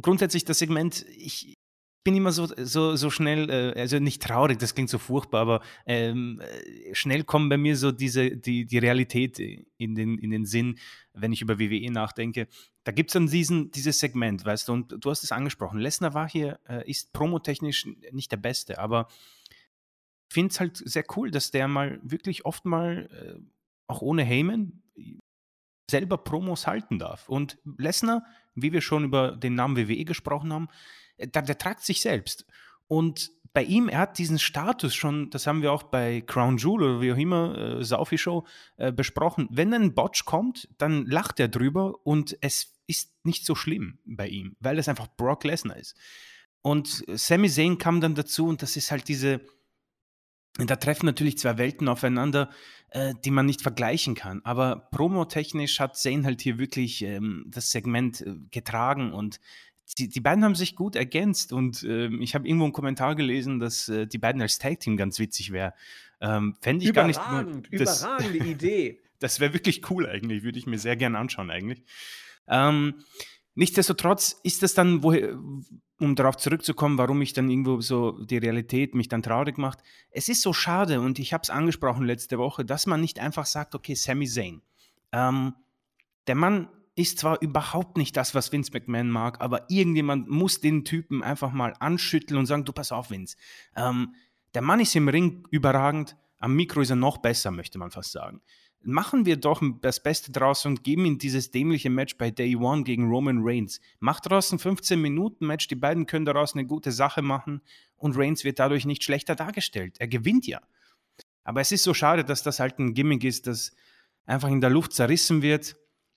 grundsätzlich das Segment, ich, bin immer so, so, so schnell, äh, also nicht traurig, das klingt so furchtbar, aber ähm, äh, schnell kommen bei mir so diese, die, die Realität in den, in den Sinn, wenn ich über WWE nachdenke. Da gibt es dann diesen, dieses Segment, weißt du, und du hast es angesprochen. Lesnar war hier, äh, ist promotechnisch nicht der Beste, aber finde es halt sehr cool, dass der mal wirklich oft mal, äh, auch ohne Heyman, selber Promos halten darf. Und Lesnar, wie wir schon über den Namen WWE gesprochen haben, der, der tragt sich selbst. Und bei ihm, er hat diesen Status schon, das haben wir auch bei Crown Jewel oder wie auch immer, äh, Saufi Show, äh, besprochen. Wenn ein Botch kommt, dann lacht er drüber und es ist nicht so schlimm bei ihm, weil es einfach Brock Lesnar ist. Und Sami Zayn kam dann dazu und das ist halt diese, da treffen natürlich zwei Welten aufeinander, äh, die man nicht vergleichen kann. Aber promotechnisch hat Zayn halt hier wirklich ähm, das Segment äh, getragen und die, die beiden haben sich gut ergänzt und äh, ich habe irgendwo einen Kommentar gelesen, dass äh, die beiden als Tag-Team ganz witzig wäre. Ähm, Fände ich gar nicht. Das, überragende Idee. das wäre wirklich cool eigentlich, würde ich mir sehr gerne anschauen eigentlich. Ähm, nichtsdestotrotz ist das dann, wo, um darauf zurückzukommen, warum ich dann irgendwo so die Realität mich dann traurig macht. Es ist so schade und ich habe es angesprochen letzte Woche, dass man nicht einfach sagt, okay, Sami Zayn. Ähm, der Mann ist zwar überhaupt nicht das, was Vince McMahon mag, aber irgendjemand muss den Typen einfach mal anschütteln und sagen, du pass auf, Vince. Ähm, der Mann ist im Ring überragend, am Mikro ist er noch besser, möchte man fast sagen. Machen wir doch das Beste draus und geben ihm dieses dämliche Match bei Day One gegen Roman Reigns. Macht daraus ein 15-Minuten-Match, die beiden können daraus eine gute Sache machen und Reigns wird dadurch nicht schlechter dargestellt. Er gewinnt ja. Aber es ist so schade, dass das halt ein Gimmick ist, das einfach in der Luft zerrissen wird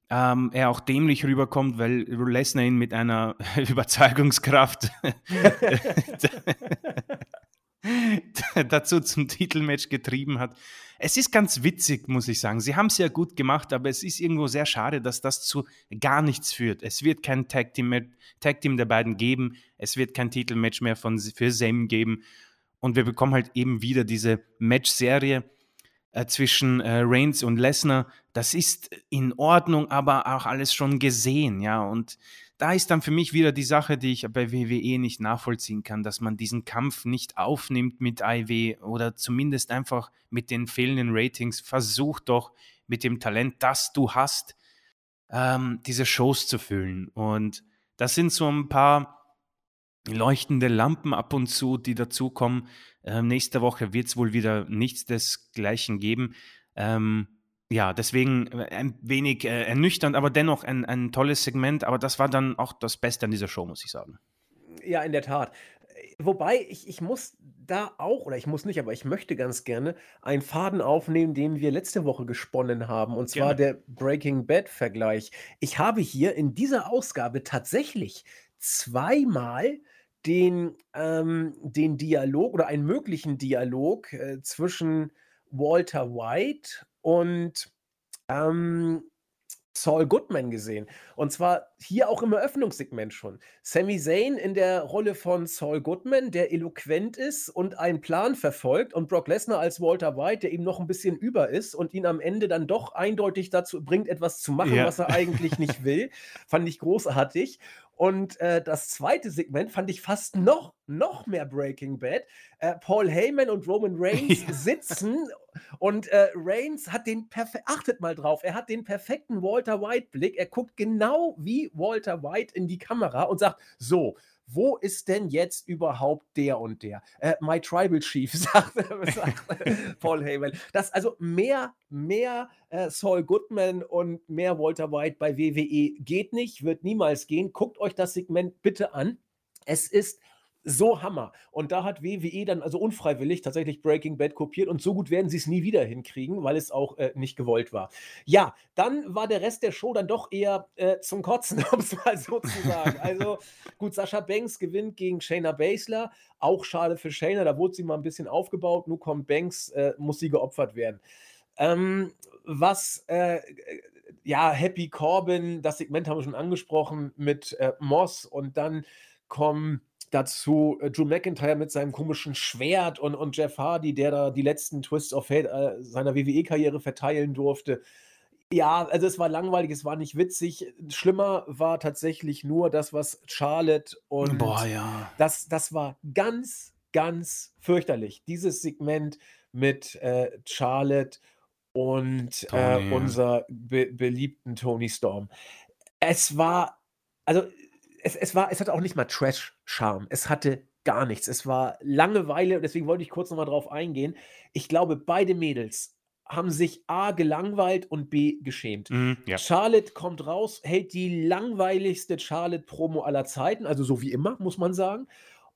ähm, er auch dämlich rüberkommt, weil Lesnar ihn mit einer Überzeugungskraft dazu zum Titelmatch getrieben hat. Es ist ganz witzig, muss ich sagen. Sie haben es ja gut gemacht, aber es ist irgendwo sehr schade, dass das zu gar nichts führt. Es wird kein Tag Team, Tag -Team der beiden geben. Es wird kein Titelmatch mehr von, für Sam geben. Und wir bekommen halt eben wieder diese Match-Serie äh, zwischen äh, Reigns und Lesnar, das ist in Ordnung, aber auch alles schon gesehen, ja. Und da ist dann für mich wieder die Sache, die ich bei WWE nicht nachvollziehen kann, dass man diesen Kampf nicht aufnimmt mit IW oder zumindest einfach mit den fehlenden Ratings. Versuch doch mit dem Talent, das du hast, ähm, diese Shows zu füllen. Und das sind so ein paar leuchtende Lampen ab und zu, die dazukommen. Ähm, nächste Woche wird es wohl wieder nichts desgleichen geben. Ähm, ja, deswegen äh, ein wenig äh, ernüchternd, aber dennoch ein, ein tolles Segment. Aber das war dann auch das Beste an dieser Show, muss ich sagen. Ja, in der Tat. Wobei, ich, ich muss da auch, oder ich muss nicht, aber ich möchte ganz gerne einen Faden aufnehmen, den wir letzte Woche gesponnen haben, und zwar gerne. der Breaking Bad-Vergleich. Ich habe hier in dieser Ausgabe tatsächlich zweimal den, ähm, den Dialog oder einen möglichen Dialog äh, zwischen Walter White und ähm, Saul Goodman gesehen. Und zwar hier auch im Eröffnungssegment schon. Sami Zayn in der Rolle von Saul Goodman, der eloquent ist und einen Plan verfolgt. Und Brock Lesnar als Walter White, der ihm noch ein bisschen über ist und ihn am Ende dann doch eindeutig dazu bringt, etwas zu machen, ja. was er eigentlich nicht will. Fand ich großartig. Und äh, das zweite Segment fand ich fast noch, noch mehr Breaking Bad. Äh, Paul Heyman und Roman Reigns ja. sitzen und äh, Reigns hat den perfekten, achtet mal drauf, er hat den perfekten Walter White-Blick. Er guckt genau wie Walter White in die Kamera und sagt: So, wo ist denn jetzt überhaupt der und der? Äh, my Tribal Chief, sagt, sagt Paul Heyman. Das also mehr, mehr äh, Saul Goodman und mehr Walter White bei WWE geht nicht, wird niemals gehen. Guckt euch das Segment bitte an. Es ist so Hammer. Und da hat WWE dann also unfreiwillig tatsächlich Breaking Bad kopiert und so gut werden sie es nie wieder hinkriegen, weil es auch äh, nicht gewollt war. Ja, dann war der Rest der Show dann doch eher äh, zum Kotzen, um es mal so zu sagen. Also gut, Sascha Banks gewinnt gegen Shayna Baszler. Auch schade für Shayna, da wurde sie mal ein bisschen aufgebaut. Nun kommt Banks, äh, muss sie geopfert werden. Ähm, was äh, ja, Happy Corbin, das Segment haben wir schon angesprochen mit äh, Moss und dann kommen Dazu äh, Drew McIntyre mit seinem komischen Schwert und, und Jeff Hardy, der da die letzten Twists of Fate äh, seiner WWE-Karriere verteilen durfte. Ja, also es war langweilig, es war nicht witzig. Schlimmer war tatsächlich nur das, was Charlotte und Boah, ja. das, das war ganz, ganz fürchterlich. Dieses Segment mit äh, Charlotte und äh, unser be beliebten Tony Storm. Es war, also es, es war, es hatte auch nicht mal Trash-Charme. Es hatte gar nichts. Es war Langeweile, deswegen wollte ich kurz noch mal drauf eingehen. Ich glaube, beide Mädels haben sich A gelangweilt und B geschämt. Mhm, ja. Charlotte kommt raus, hält die langweiligste Charlotte-Promo aller Zeiten, also so wie immer, muss man sagen.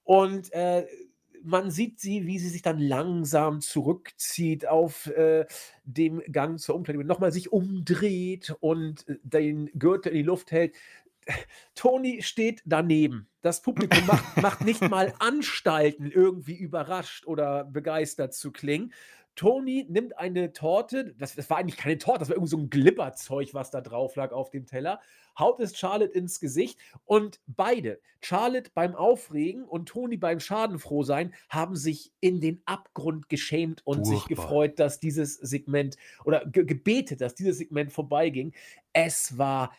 Und äh, man sieht sie, wie sie sich dann langsam zurückzieht auf äh, dem Gang zur Umkleidung, nochmal sich umdreht und äh, den Gürtel in die Luft hält. Toni steht daneben. Das Publikum macht, macht nicht mal Anstalten, irgendwie überrascht oder begeistert zu klingen. Toni nimmt eine Torte, das, das war eigentlich keine Torte, das war irgendwie so ein Glibberzeug, was da drauf lag auf dem Teller, haut es Charlotte ins Gesicht und beide, Charlotte beim Aufregen und Toni beim Schadenfrohsein, haben sich in den Abgrund geschämt und sich Furchtbar. gefreut, dass dieses Segment oder ge gebetet, dass dieses Segment vorbeiging. Es war,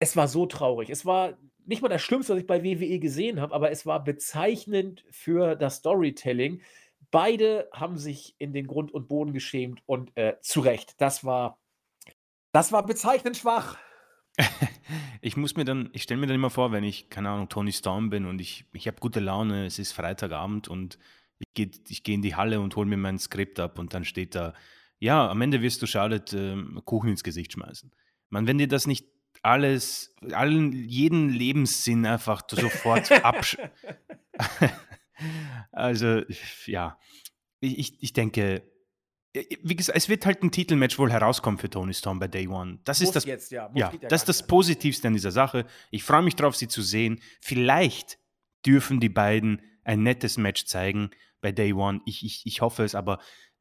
es war so traurig. Es war nicht mal das Schlimmste, was ich bei WWE gesehen habe, aber es war bezeichnend für das Storytelling. Beide haben sich in den Grund und Boden geschämt und äh, zu Recht. Das war, das war bezeichnend schwach. Ich muss mir dann, ich stelle mir dann immer vor, wenn ich, keine Ahnung, Tony Storm bin und ich, ich habe gute Laune, es ist Freitagabend und ich gehe ich geh in die Halle und hole mir mein Skript ab und dann steht da, ja, am Ende wirst du Charlotte ähm, Kuchen ins Gesicht schmeißen. Man, wenn dir das nicht alles, allen, jeden Lebenssinn einfach sofort absch... also, ja, ich, ich, denke, äh, wie gesagt, es wird halt ein Titelmatch wohl herauskommen für Tony Storm bei Day One. Das Muss ist das, jetzt, ja. Ja, ja das das Positivste an dieser Sache. Ich freue mich drauf, sie zu sehen. Vielleicht dürfen die beiden ein nettes Match zeigen bei Day One. Ich, ich, ich hoffe es, aber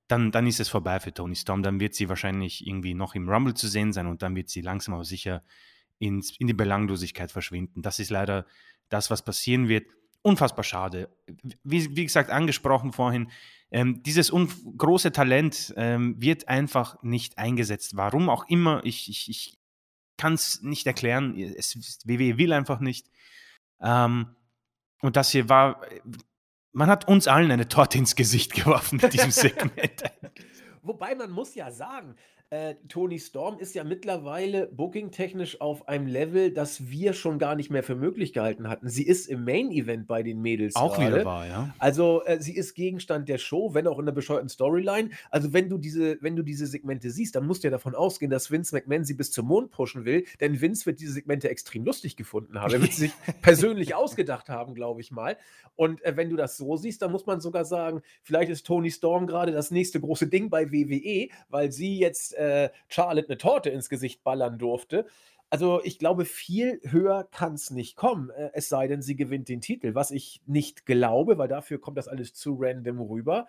dann, dann ist es vorbei für Tony Storm. Dann wird sie wahrscheinlich irgendwie noch im Rumble zu sehen sein und dann wird sie langsam aber sicher ins, in die Belanglosigkeit verschwinden. Das ist leider das, was passieren wird. Unfassbar schade. Wie, wie gesagt, angesprochen vorhin, ähm, dieses große Talent ähm, wird einfach nicht eingesetzt. Warum auch immer, ich, ich, ich kann es nicht erklären. Es, WWE will einfach nicht. Ähm, und das hier war, man hat uns allen eine Torte ins Gesicht geworfen mit diesem Segment. Wobei man muss ja sagen, äh, Tony Storm ist ja mittlerweile booking-technisch auf einem Level, das wir schon gar nicht mehr für möglich gehalten hatten. Sie ist im Main-Event bei den Mädels auch gerade. wieder wahr, ja. Also äh, sie ist Gegenstand der Show, wenn auch in der bescheuerten Storyline. Also wenn du diese, wenn du diese Segmente siehst, dann musst du ja davon ausgehen, dass Vince McMahon sie bis zum Mond pushen will, denn Vince wird diese Segmente extrem lustig gefunden haben. Er wird sie sich persönlich ausgedacht haben, glaube ich mal. Und äh, wenn du das so siehst, dann muss man sogar sagen, vielleicht ist Tony Storm gerade das nächste große Ding bei WWE, weil sie jetzt äh, Charlotte eine Torte ins Gesicht ballern durfte. Also ich glaube, viel höher kann es nicht kommen, äh, es sei denn, sie gewinnt den Titel, was ich nicht glaube, weil dafür kommt das alles zu random rüber.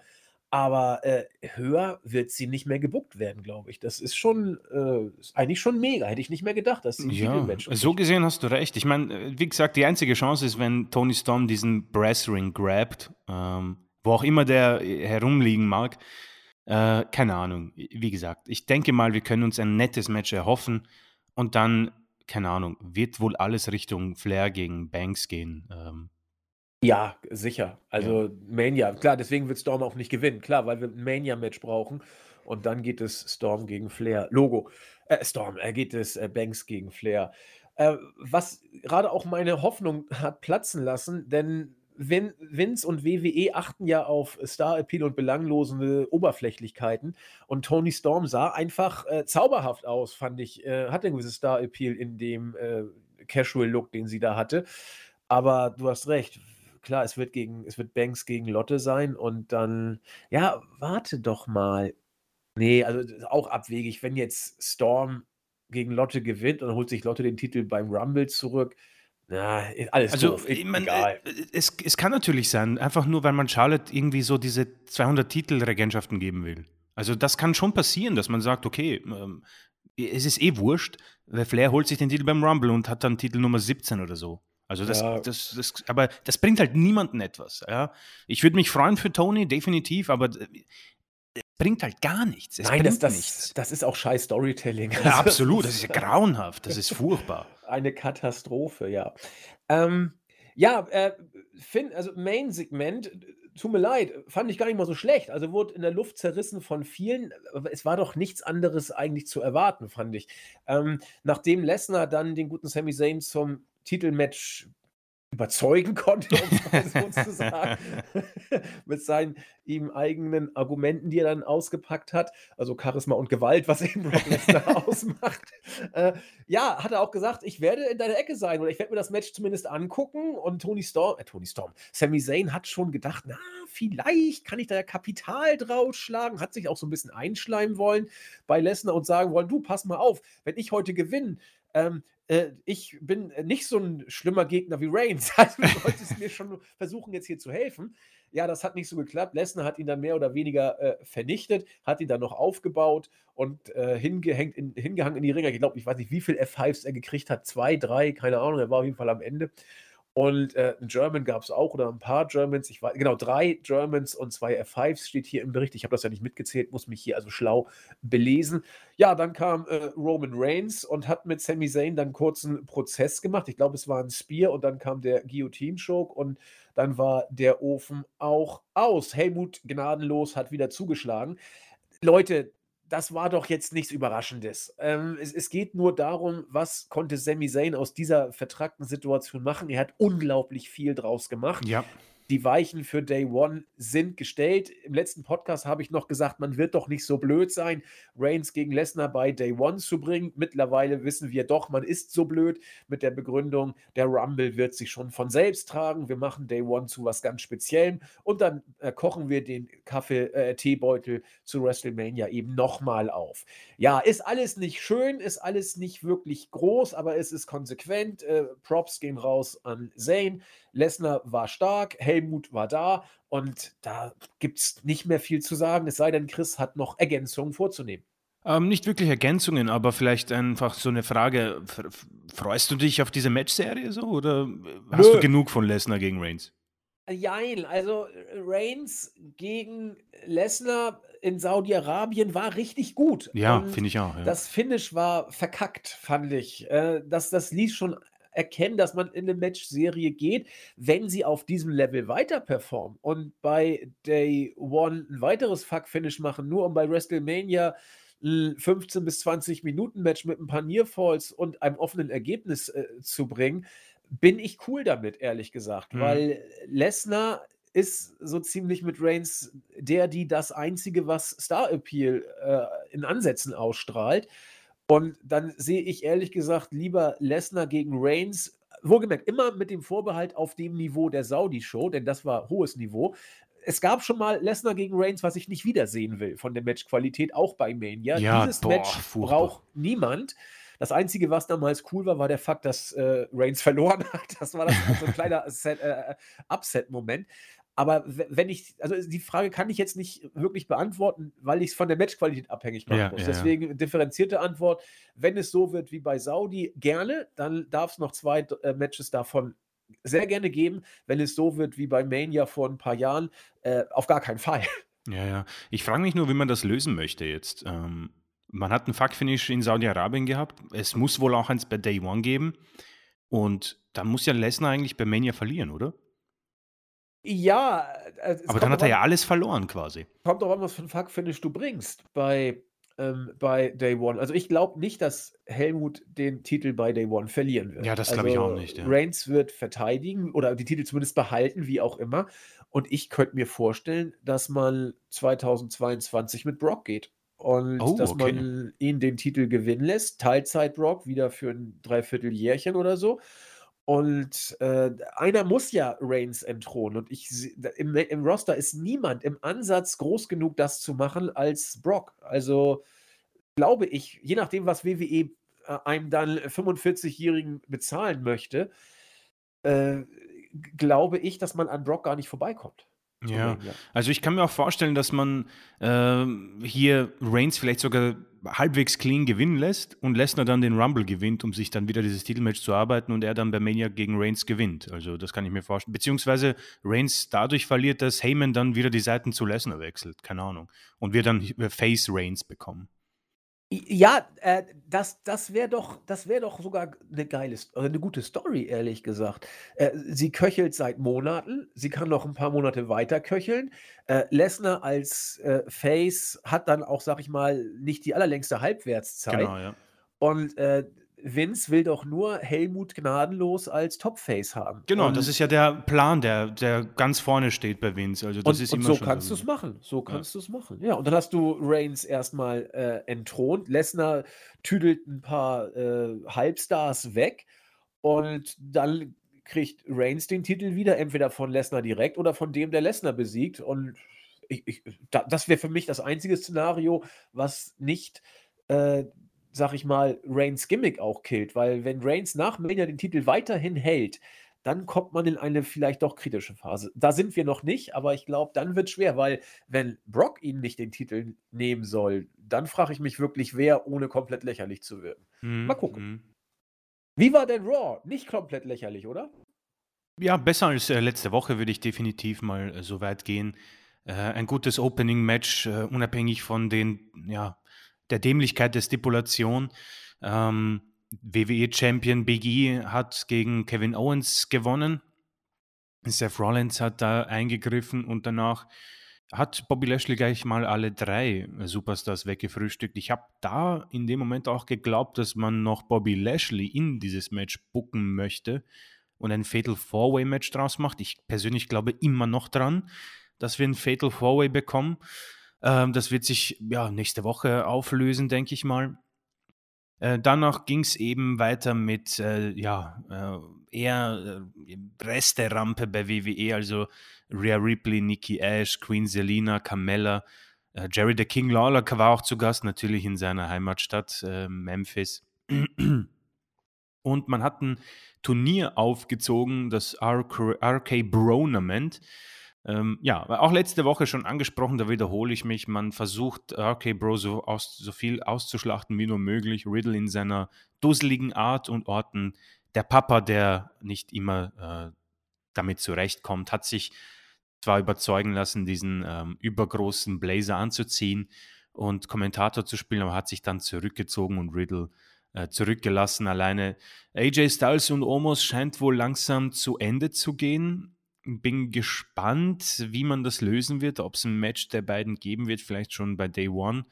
Aber äh, höher wird sie nicht mehr gebuckt werden, glaube ich. Das ist schon, äh, ist eigentlich schon mega. Hätte ich nicht mehr gedacht, dass sie ein Ja, so gesehen hast du recht. Ich meine, äh, wie gesagt, die einzige Chance ist, wenn Tony Storm diesen Brass Ring grabt, ähm, wo auch immer der äh, herumliegen mag. Äh, keine Ahnung. Wie gesagt, ich denke mal, wir können uns ein nettes Match erhoffen und dann, keine Ahnung, wird wohl alles Richtung Flair gegen Banks gehen. Ähm, Ja, sicher. Also Mania, klar, deswegen wird Storm auch nicht gewinnen. Klar, weil wir ein Mania-Match brauchen. Und dann geht es Storm gegen Flair. Logo. Äh, Storm, äh, geht es äh, Banks gegen Flair. Äh, was gerade auch meine Hoffnung hat platzen lassen, denn Vin, Vince und WWE achten ja auf Star-Appeal und belanglose Oberflächlichkeiten. Und Tony Storm sah einfach äh, zauberhaft aus, fand ich. Äh, hatte ein gewisses Star-Appeal in dem äh, Casual-Look, den sie da hatte. Aber du hast recht. Klar, es wird gegen, es wird Banks gegen Lotte sein und dann, ja, warte doch mal. Nee, also auch abwegig, wenn jetzt Storm gegen Lotte gewinnt und holt sich Lotte den Titel beim Rumble zurück. Na, alles Also, doof, ich mein, egal. äh, es, es kann natürlich sein, einfach nur, weil man Charlotte irgendwie so diese 200 Titelregentschaften geben will. Also, das kann schon passieren, dass man sagt, okay, ähm, es ist eh wurscht, weil Flair holt sich den Titel beim Rumble und hat dann Titel Nummer 17 oder so. Also, das, Ja. das, das, aber das bringt halt niemanden etwas. Ja? Ich würde mich freuen für Tony, definitiv, aber äh, bringt halt gar nichts. Es Nein, das, das, das, ist auch scheiß Storytelling. Ja, absolut, das ist ja grauenhaft, das ist furchtbar. Eine Katastrophe, ja. Ähm, ja, äh, Finn, also Main-Segment, tut mir leid, fand ich gar nicht mal so schlecht. Also wurde in der Luft zerrissen von vielen, es war doch nichts anderes eigentlich zu erwarten, fand ich. Ähm, nachdem Lesnar dann den guten Sami Zayn zum Titelmatch überzeugen konnte, um so zu sagen, mit seinen ihm eigenen Argumenten, die er dann ausgepackt hat, also Charisma und Gewalt, was eben Brock Lesnar ausmacht. Äh, ja, hat er auch gesagt, ich werde in deiner Ecke sein oder ich werde mir das Match zumindest angucken. Und Tony Storm, äh, Tony Storm, Sami Zayn hat schon gedacht, na, vielleicht kann ich da ja Kapital draufschlagen, hat sich auch so ein bisschen einschleimen wollen bei Lesnar und sagen wollen, du, pass mal auf, wenn ich heute gewinne, ähm, äh, ich bin nicht so ein schlimmer Gegner wie Reigns. Also du solltest mir schon versuchen, jetzt hier zu helfen. Ja, das hat nicht so geklappt. Lesnar hat ihn dann mehr oder weniger äh, vernichtet, hat ihn dann noch aufgebaut und äh, hingehängt in, hingehangen in die Ringer. Ich glaube, ich weiß nicht, wie viel F5s er gekriegt hat. Zwei, drei, keine Ahnung. Er war auf jeden Fall am Ende. Und äh, einen German gab es auch oder ein paar Germans. Ich weiß, genau, drei Germans und zwei F5s steht hier im Bericht. Ich habe das ja nicht mitgezählt, muss mich hier also schlau belesen. Ja, dann kam äh, Roman Reigns und hat mit Sami Zayn dann kurzen Prozess gemacht. Ich glaube, es war ein Spear und dann kam der Guillotine-Choke und dann war der Ofen auch aus. Helmut gnadenlos hat wieder zugeschlagen. Leute, das war doch jetzt nichts Überraschendes. Ähm, es, es, geht nur darum, was konnte Sami Zayn aus dieser vertragten Situation machen. Er hat unglaublich viel draus gemacht. Ja die Weichen für Day One sind gestellt. Im letzten Podcast habe ich noch gesagt, man wird doch nicht so blöd sein, Reigns gegen Lesnar bei Day One zu bringen. Mittlerweile wissen wir doch, man ist so blöd mit der Begründung, der Rumble wird sich schon von selbst tragen. Wir machen Day One zu was ganz Speziellem und dann äh, kochen wir den Kaffee, äh, Teebeutel zu WrestleMania eben nochmal auf. Ja, ist alles nicht schön, ist alles nicht wirklich groß, aber es ist konsequent. Äh, Props gehen raus an Zane. Lesnar war stark, Helmut war da und da gibt es nicht mehr viel zu sagen, es sei denn, Chris hat noch Ergänzungen vorzunehmen. Ähm, nicht wirklich Ergänzungen, aber vielleicht einfach so eine Frage: Freust du dich auf diese Matchserie so oder hast Nö. du genug von Lesnar gegen Reigns? Jein, also Reigns gegen Lesnar in Saudi-Arabien war richtig gut. Ja, finde ich auch. Ja. Das Finish war verkackt, fand ich. Äh, das, das ließ schon erkennen, dass man in eine Match-Serie geht, wenn sie auf diesem Level weiter performen. Und bei Day One ein weiteres Fuck-Finish machen, nur um bei WrestleMania 15 bis 20 Minuten Match mit ein paar Nearfalls und einem offenen Ergebnis äh, zu bringen, bin ich cool damit, ehrlich gesagt, mhm. weil Lesnar ist so ziemlich mit Reigns der, die das einzige, was Star Appeal äh, in Ansätzen ausstrahlt. Und dann sehe ich ehrlich gesagt lieber Lesnar gegen Reigns, wohlgemerkt immer mit dem Vorbehalt auf dem Niveau der Saudi-Show, denn das war hohes Niveau. Es gab schon mal Lesnar gegen Reigns, was ich nicht wiedersehen will von der Matchqualität, auch bei Mania. Ja, Dieses boah, Match furchtbar. braucht niemand. Das Einzige, was damals cool war, war der Fakt, dass äh, Reigns verloren hat. Das war das, so ein kleiner äh, Upset-Moment. Aber wenn ich, also die Frage kann ich jetzt nicht wirklich beantworten, weil ich es von der Matchqualität abhängig machen ja, muss. Ja, Deswegen differenzierte Antwort. Wenn es so wird wie bei Saudi, gerne, dann darf es noch zwei äh, Matches davon sehr gerne geben. Wenn es so wird wie bei Mania vor ein paar Jahren, äh, auf gar keinen Fall. Ja, ja. Ich frage mich nur, wie man das lösen möchte jetzt. Ähm, man hat ein Fuck-Finish in Saudi-Arabien gehabt. Es muss wohl auch eins bei Day One geben. Und dann muss ja Lesnar eigentlich bei Mania verlieren, oder? Ja, äh, Aber dann hat er ja alles verloren quasi. Kommt doch an, was für ein Fuck-Finish du bringst bei, ähm, bei Day One. Also ich glaube nicht, dass Helmut den Titel bei Day One verlieren wird. Ja, das glaube also ich auch nicht. Ja. Reigns wird verteidigen oder die Titel zumindest behalten, wie auch immer. Und ich könnte mir vorstellen, dass man 2022 mit Brock geht. Und oh, dass okay. man ihn den Titel gewinnen lässt. Teilzeit Brock, wieder für ein Dreivierteljährchen oder so. Und äh, einer muss ja Reigns entthronen. Und ich im, im, Roster ist niemand im Ansatz groß genug, das zu machen als Brock. Also glaube ich, je nachdem, was WWE äh, einem dann 45-Jährigen bezahlen möchte, äh, glaube ich, dass man an Brock gar nicht vorbeikommt. Ja, also ich kann mir auch vorstellen, dass man äh, hier Reigns vielleicht sogar halbwegs clean gewinnen lässt und Lesnar dann den Rumble gewinnt, um sich dann wieder dieses Titelmatch zu arbeiten und er dann bei Mania gegen Reigns gewinnt. Also das kann ich mir vorstellen. Beziehungsweise Reigns dadurch verliert, dass Heyman dann wieder die Seiten zu Lesnar wechselt. Keine Ahnung. Und wir dann Face Reigns bekommen. Ja, äh, das das wäre doch das wäre doch sogar eine geile also 'ne gute Story, ehrlich gesagt. Äh, sie köchelt seit Monaten, sie kann noch ein paar Monate weiter köcheln. Äh, Lesnar als, äh, Face hat dann auch, sage ich mal, nicht die allerlängste Halbwertszeit. Genau, ja. Und, äh, Vince will doch nur Helmut Gnadenlos als Topface haben. Genau, das ist ja der Plan, der, der ganz vorne steht bei Vince. Also das und, ist und immer so kannst du es machen. So kannst du es machen. Ja, und dann hast du Reigns erstmal äh, entthront. Lesnar tüdelt ein paar äh, Halbstars weg und dann kriegt Reigns den Titel wieder, entweder von Lesnar direkt oder von dem, der Lesnar besiegt. Und ich, ich, da, das wäre für mich das einzige Szenario, was nicht äh, sag ich mal, Reigns Gimmick auch killt, weil wenn Reigns nach Mania den Titel weiterhin hält, dann kommt man in eine vielleicht doch kritische Phase. Da sind wir noch nicht, aber ich glaube, dann wird es schwer, weil wenn Brock ihn nicht den Titel nehmen soll, dann frage ich mich wirklich, wer ohne komplett lächerlich zu wirken. Mhm, Mal gucken. mhm. Wie war denn Raw? Nicht komplett lächerlich, oder? Ja, besser als äh, letzte Woche würde ich definitiv mal äh, so weit gehen. Äh, ein gutes Opening-Match, äh, unabhängig von den ja, der Dämlichkeit der Stipulation. Ähm, WWE-Champion Big E hat gegen Kevin Owens gewonnen. Seth Rollins hat da eingegriffen und danach hat Bobby Lashley gleich mal alle drei Superstars weggefrühstückt. Ich habe da in dem Moment auch geglaubt, dass man noch Bobby Lashley in dieses Match bucken möchte und ein Fatal Four-Way Match draus macht. Ich persönlich glaube immer noch dran, dass wir ein Fatal Four-Way bekommen. Ähm, das wird sich ja nächste Woche auflösen, denke ich mal. Äh, danach ging es eben weiter mit äh, ja, äh, eher äh, Reste-Rampe bei WWE, also Rhea Ripley, Nikki Ash, Queen Selina, Carmella. Äh, Jerry the King Lawler war auch zu Gast, natürlich in seiner Heimatstadt äh, Memphis. Und man hat ein Turnier aufgezogen, das RK, RK Bronament. Ähm, ja, auch letzte Woche schon angesprochen, da wiederhole ich mich. Man versucht, RK Bro so, aus, so viel auszuschlachten wie nur möglich. Riddle in seiner dusseligen Art und Orten. Der Papa, der nicht immer äh, damit zurechtkommt, hat sich zwar überzeugen lassen, diesen ähm, übergroßen Blazer anzuziehen und Kommentator zu spielen, aber hat sich dann zurückgezogen und Riddle äh, zurückgelassen. Alleine AJ Styles und Omos scheint wohl langsam zu Ende zu gehen bin gespannt, wie man das lösen wird, ob es ein Match der beiden geben wird, vielleicht schon bei Day One,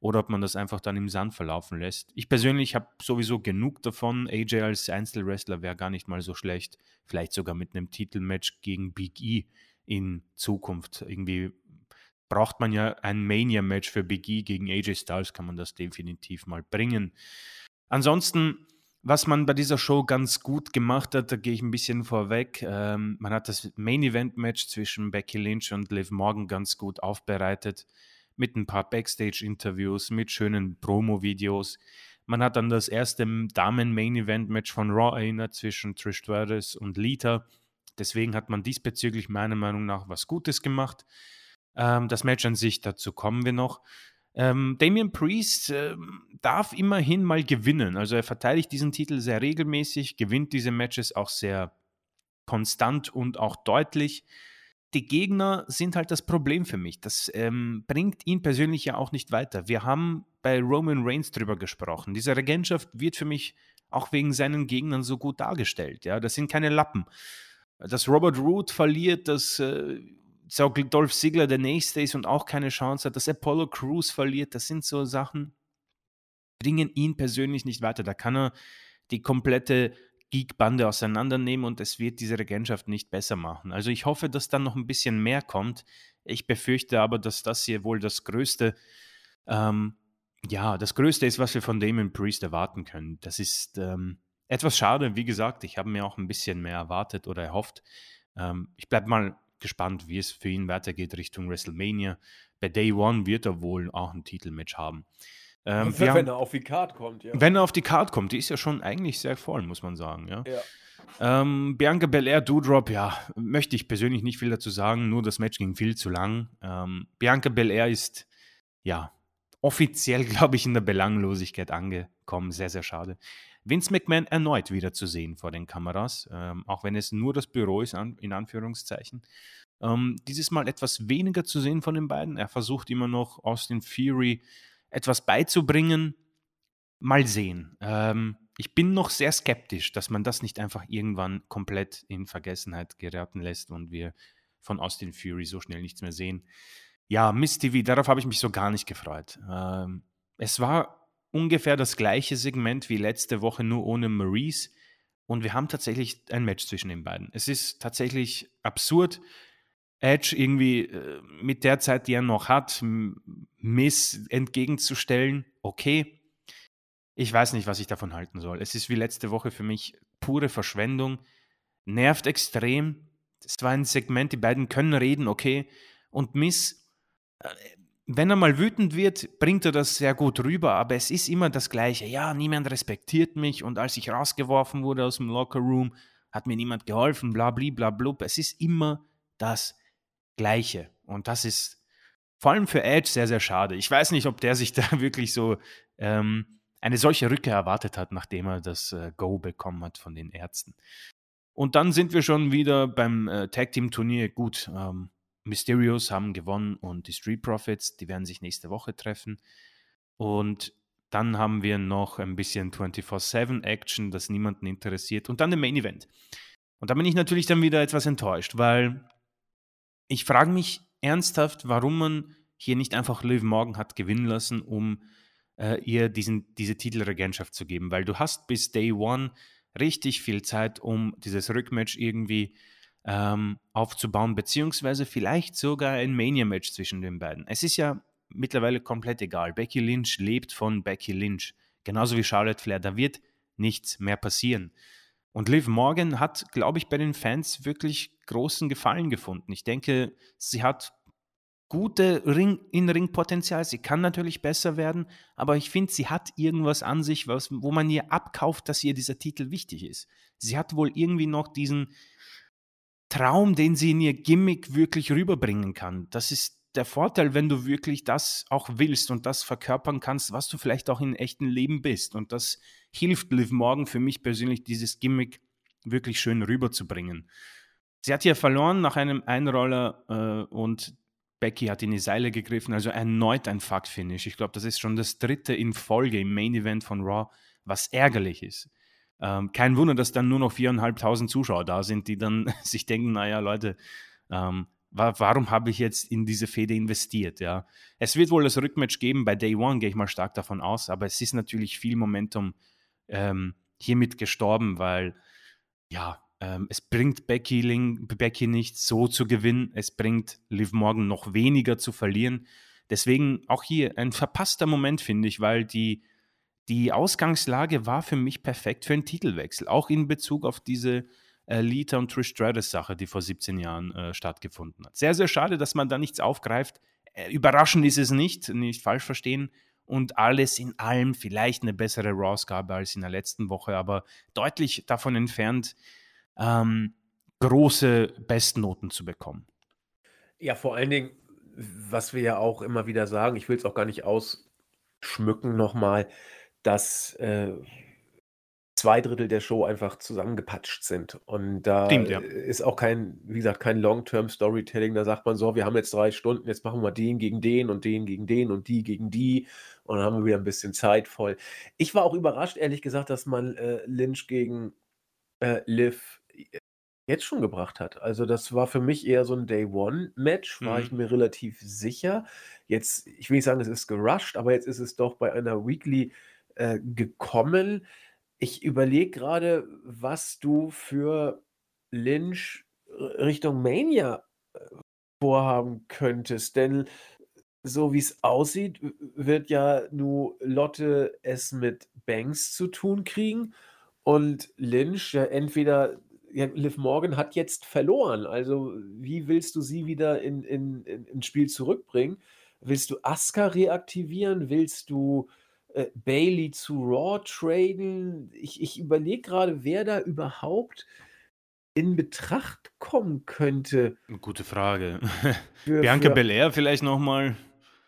oder ob man das einfach dann im Sand verlaufen lässt. Ich persönlich habe sowieso genug davon. AJ als Einzelwrestler wäre gar nicht mal so schlecht. Vielleicht sogar mit einem Titelmatch gegen Big E in Zukunft. Irgendwie braucht man ja ein Mania-Match für Big E gegen AJ Styles, kann man das definitiv mal bringen. Ansonsten was man bei dieser Show ganz gut gemacht hat, da gehe ich ein bisschen vorweg. Ähm, man hat das Main Event Match zwischen Becky Lynch und Liv Morgan ganz gut aufbereitet. Mit ein paar Backstage-Interviews, mit schönen Promo-Videos. Man hat dann das erste Damen-Main-Event-Match von Raw erinnert zwischen Trish Stratus und Lita. Deswegen hat man diesbezüglich meiner Meinung nach was Gutes gemacht. Ähm, das Match an sich, dazu kommen wir noch. Ähm, Damian Priest äh, darf immerhin mal gewinnen. Also er verteidigt diesen Titel sehr regelmäßig, gewinnt diese Matches auch sehr konstant und auch deutlich. Die Gegner sind halt das Problem für mich. Das ähm, bringt ihn persönlich ja auch nicht weiter. Wir haben bei Roman Reigns drüber gesprochen. Diese Regentschaft wird für mich auch wegen seinen Gegnern so gut dargestellt. Ja, das sind keine Lappen. Dass Robert Root verliert, dass äh, Dolph Ziggler der Nächste ist und auch keine Chance hat, dass Apollo Crews verliert, das sind so Sachen, bringen ihn persönlich nicht weiter. Da kann er die komplette Geek-Bande auseinandernehmen und es wird diese Regentschaft nicht besser machen. Also ich hoffe, dass dann noch ein bisschen mehr kommt. Ich befürchte aber, dass das hier wohl das größte, ähm, ja, das größte ist, was wir von Damon Priest erwarten können. Das ist ähm, etwas schade. Wie gesagt, ich habe mir auch ein bisschen mehr erwartet oder erhofft. Ähm, ich bleibe mal gespannt, wie es für ihn weitergeht Richtung WrestleMania. Bei Day One wird er wohl auch ein Titelmatch haben. Ähm, wenn haben, er auf die Card kommt, ja. Wenn er auf die Card kommt, die ist ja schon eigentlich sehr voll, muss man sagen, ja. ja. Ähm, Bianca Belair, Doudrop, ja, möchte ich persönlich nicht viel dazu sagen, nur das Match ging viel zu lang. Ähm, Bianca Belair ist, ja, offiziell, glaube ich, in der Belanglosigkeit angekommen. Sehr, sehr schade. Vince McMahon erneut wieder zu sehen vor den Kameras, ähm, auch wenn es nur das Büro ist, an, in Anführungszeichen. Ähm, dieses Mal etwas weniger zu sehen von den beiden. Er versucht immer noch Austin Fury etwas beizubringen. Mal sehen. Ähm, ich bin noch sehr skeptisch, dass man das nicht einfach irgendwann komplett in Vergessenheit geraten lässt und wir von Austin Fury so schnell nichts mehr sehen. Ja, Miss TV, darauf habe ich mich so gar nicht gefreut. Ähm, es war ungefähr das gleiche Segment wie letzte Woche, nur ohne Maurice. Und wir haben tatsächlich ein Match zwischen den beiden. Es ist tatsächlich absurd, Edge irgendwie äh, mit der Zeit, die er noch hat, Miss entgegenzustellen. Okay, ich weiß nicht, was ich davon halten soll. Es ist wie letzte Woche für mich pure Verschwendung. Nervt extrem. Es war ein Segment, die beiden können reden, okay. Und Miss, äh, wenn er mal wütend wird, bringt er das sehr gut rüber, aber es ist immer das Gleiche. Ja, niemand respektiert mich und als ich rausgeworfen wurde aus dem Lockerroom, hat mir niemand geholfen, bla bla bla blub. Es ist immer das Gleiche. Und das ist vor allem für Edge sehr, sehr schade. Ich weiß nicht, ob der sich da wirklich so ähm, eine solche Rückkehr erwartet hat, nachdem er das äh, Go bekommen hat von den Ärzten. Und dann sind wir schon wieder beim äh, Tag Team Turnier. Gut, ähm, Mysterios haben gewonnen und die Street Profits, die werden sich nächste Woche treffen. Und dann haben wir noch ein bisschen 24-7 Action, das niemanden interessiert. Und dann den Main Event. Und da bin ich natürlich dann wieder etwas enttäuscht, weil ich frage mich ernsthaft, warum man hier nicht einfach Liv Morgan hat gewinnen lassen, um äh, ihr diesen, diese Titelregentschaft zu geben, weil du hast bis Day One richtig viel Zeit, um dieses Rückmatch irgendwie ähm, aufzubauen, beziehungsweise vielleicht sogar ein Mania-Match zwischen den beiden. Es ist ja mittlerweile komplett egal. Becky Lynch lebt von Becky Lynch, genauso wie Charlotte Flair. Da wird nichts mehr passieren. Und Liv Morgan hat, glaube ich, bei den Fans wirklich großen Gefallen gefunden. Ich denke, sie hat gute Ring in Ring-Potenzial. Sie kann natürlich besser werden, aber ich finde, sie hat irgendwas an sich, was, wo man ihr abkauft, dass ihr dieser Titel wichtig ist. Sie hat wohl irgendwie noch diesen Traum, den sie in ihr Gimmick wirklich rüberbringen kann. Das ist der Vorteil, wenn du wirklich das auch willst und das verkörpern kannst, was du vielleicht auch im echten Leben bist. Und das hilft Liv Morgan für mich persönlich, dieses Gimmick wirklich schön rüberzubringen. Sie hat hier verloren nach einem Einroller äh, und Becky hat in die Seile gegriffen, also erneut ein Fuck-Finish. Ich glaube, das ist schon das dritte in Folge im Main-Event von Raw, was ärgerlich ist. Ähm, kein Wunder, dass dann nur noch viereinhalbtausend Zuschauer da sind, die dann sich denken, naja, Leute, ähm, wa warum habe ich jetzt in diese Fehde investiert? Ja? Es wird wohl das Rückmatch geben, bei Day One gehe ich mal stark davon aus, aber es ist natürlich viel Momentum ähm, hiermit gestorben, weil ja, ähm, es bringt Becky, Ling, Becky nicht so zu gewinnen. Es bringt Liv Morgan noch weniger zu verlieren. Deswegen auch hier ein verpasster Moment, finde ich, weil die, die Ausgangslage war für mich perfekt für einen Titelwechsel. Auch in Bezug auf diese äh, Lita und Trish Stratus Sache, die vor 17 Jahren äh, stattgefunden hat. Sehr, sehr schade, dass man da nichts aufgreift. Äh, überraschend ist es nicht, nicht falsch verstehen. Und alles in allem vielleicht eine bessere Raw-Ausgabe als in der letzten Woche, aber deutlich davon entfernt, ähm, große Bestnoten zu bekommen. Ja, vor allen Dingen, was wir ja auch immer wieder sagen, ich will es auch gar nicht ausschmücken nochmal, dass äh, zwei Drittel der Show einfach zusammengepatscht sind. Und da Stimmt, ja. ist auch kein, wie gesagt, kein Long-Term-Storytelling. Da sagt man so, wir haben jetzt drei Stunden, jetzt machen wir den gegen den und den gegen den und die gegen die. Und dann haben wir wieder ein bisschen Zeit voll. Ich war auch überrascht, ehrlich gesagt, dass man äh, Lynch gegen äh, Liv jetzt schon gebracht hat. Also, das war für mich eher so ein Day-One-Match, war ich mhm. mir relativ sicher. Jetzt ich will nicht sagen, es ist gerusht, aber jetzt ist es doch bei einer Weekly, äh, gekommen. Ich überlege gerade, was du für Lynch Richtung Mania, äh, vorhaben könntest, denn so wie es aussieht, wird ja nur Lotte es mit Banks zu tun kriegen und Lynch ja entweder ja, Liv Morgan hat jetzt verloren. Also, wie willst du sie wieder in, in, in, ins Spiel zurückbringen? Willst du Asuka reaktivieren? Willst du äh, Bailey zu Raw traden? Ich, ich überlege gerade, wer da überhaupt in Betracht kommen könnte. Gute Frage. Für, Bianca für, Belair vielleicht nochmal.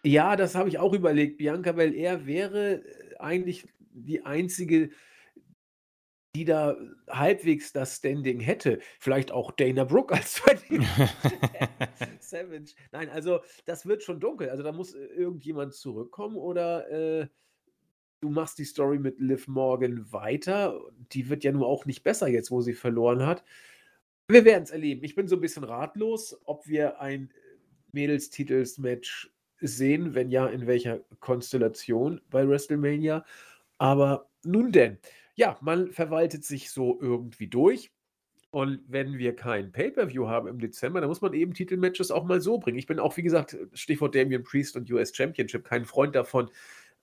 Ja, das habe ich auch überlegt. Bianca Belair wäre äh, eigentlich die einzige, die da halbwegs das Standing hätte. Vielleicht auch Dana Brooke als Savage. Nein, also das wird schon dunkel. Also da muss äh, irgendjemand zurückkommen oder äh, du machst die Story mit Liv Morgan weiter. Die wird ja nur auch nicht besser jetzt, wo sie verloren hat. Wir werden es erleben. Ich bin so ein bisschen ratlos, ob wir ein Mädels-Titels-Match sehen, wenn ja, in welcher Konstellation bei WrestleMania. Aber nun denn, ja, man verwaltet sich so irgendwie durch. Und wenn wir kein Pay-Per-View haben im Dezember, dann muss man eben Titelmatches auch mal so bringen. Ich bin auch, wie gesagt, Stichwort Damien Priest und US Championship, kein Freund davon,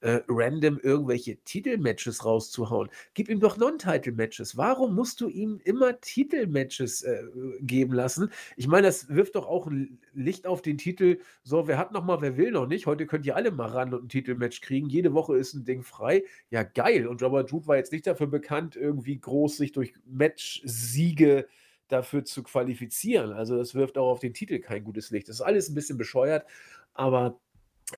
äh, random irgendwelche Titelmatches rauszuhauen. Gib ihm doch Non-Title-Matches. Warum musst du ihm immer Titelmatches äh, geben lassen? Ich meine, das wirft doch auch ein Licht auf den Titel. So, wer hat noch mal, wer will noch nicht? Heute könnt ihr alle mal ran und ein Titelmatch kriegen. Jede Woche ist ein Ding frei. Ja, geil. Und Robert Root war jetzt nicht dafür bekannt, irgendwie groß sich durch Match-Siege dafür zu qualifizieren. Also das wirft auch auf den Titel kein gutes Licht. Das ist alles ein bisschen bescheuert, aber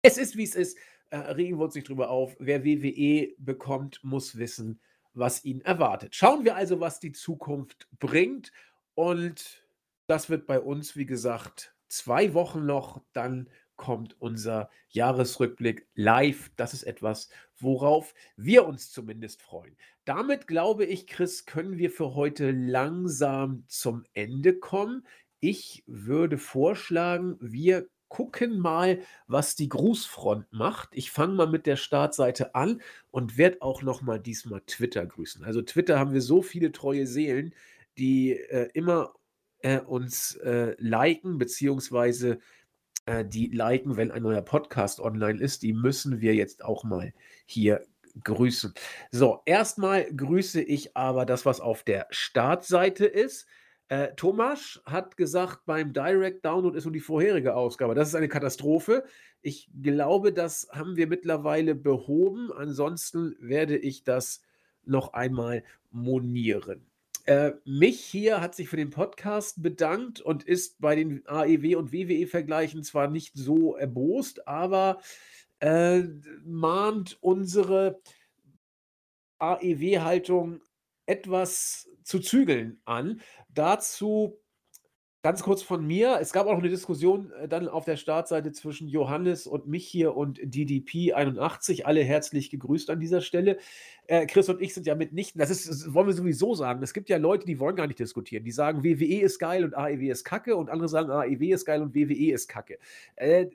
es ist, wie es ist. Äh, regen wir uns nicht drüber auf. Wer WWE bekommt, muss wissen, was ihn erwartet. Schauen wir also, was die Zukunft bringt. Und das wird bei uns, wie gesagt, zwei Wochen noch. Dann kommt unser Jahresrückblick live. Das ist etwas, worauf wir uns zumindest freuen. Damit glaube ich, Chris, können wir für heute langsam zum Ende kommen. Ich würde vorschlagen, wir gucken mal, was die Grußfront macht. Ich fange mal mit der Startseite an und werde auch noch mal diesmal Twitter grüßen. Also Twitter haben wir so viele treue Seelen, die äh, immer äh, uns äh, liken, beziehungsweise äh, die liken, wenn ein neuer Podcast online ist. Die müssen wir jetzt auch mal hier grüßen. So, erstmal grüße ich aber das, was auf der Startseite ist. Äh, Thomas hat gesagt, beim Direct Download ist nur die vorherige Ausgabe. Das ist eine Katastrophe. Ich glaube, das haben wir mittlerweile behoben. Ansonsten werde ich das noch einmal monieren. Äh, mich hier hat sich für den Podcast bedankt und ist bei den AEW und WWE-Vergleichen zwar nicht so erbost, aber äh, mahnt unsere AEW-Haltung etwas zu zügeln an. Dazu ganz kurz von mir. Es gab auch eine Diskussion äh, dann auf der Startseite zwischen Johannes und mich hier und DDP81. Alle herzlich gegrüßt an dieser Stelle. Äh, Chris und ich sind ja mitnichten, das, ist, das wollen wir sowieso sagen. Es gibt ja Leute, die wollen gar nicht diskutieren. Die sagen, WWE ist geil und AEW ist kacke und andere sagen, AEW ist geil und WWE ist kacke. Äh,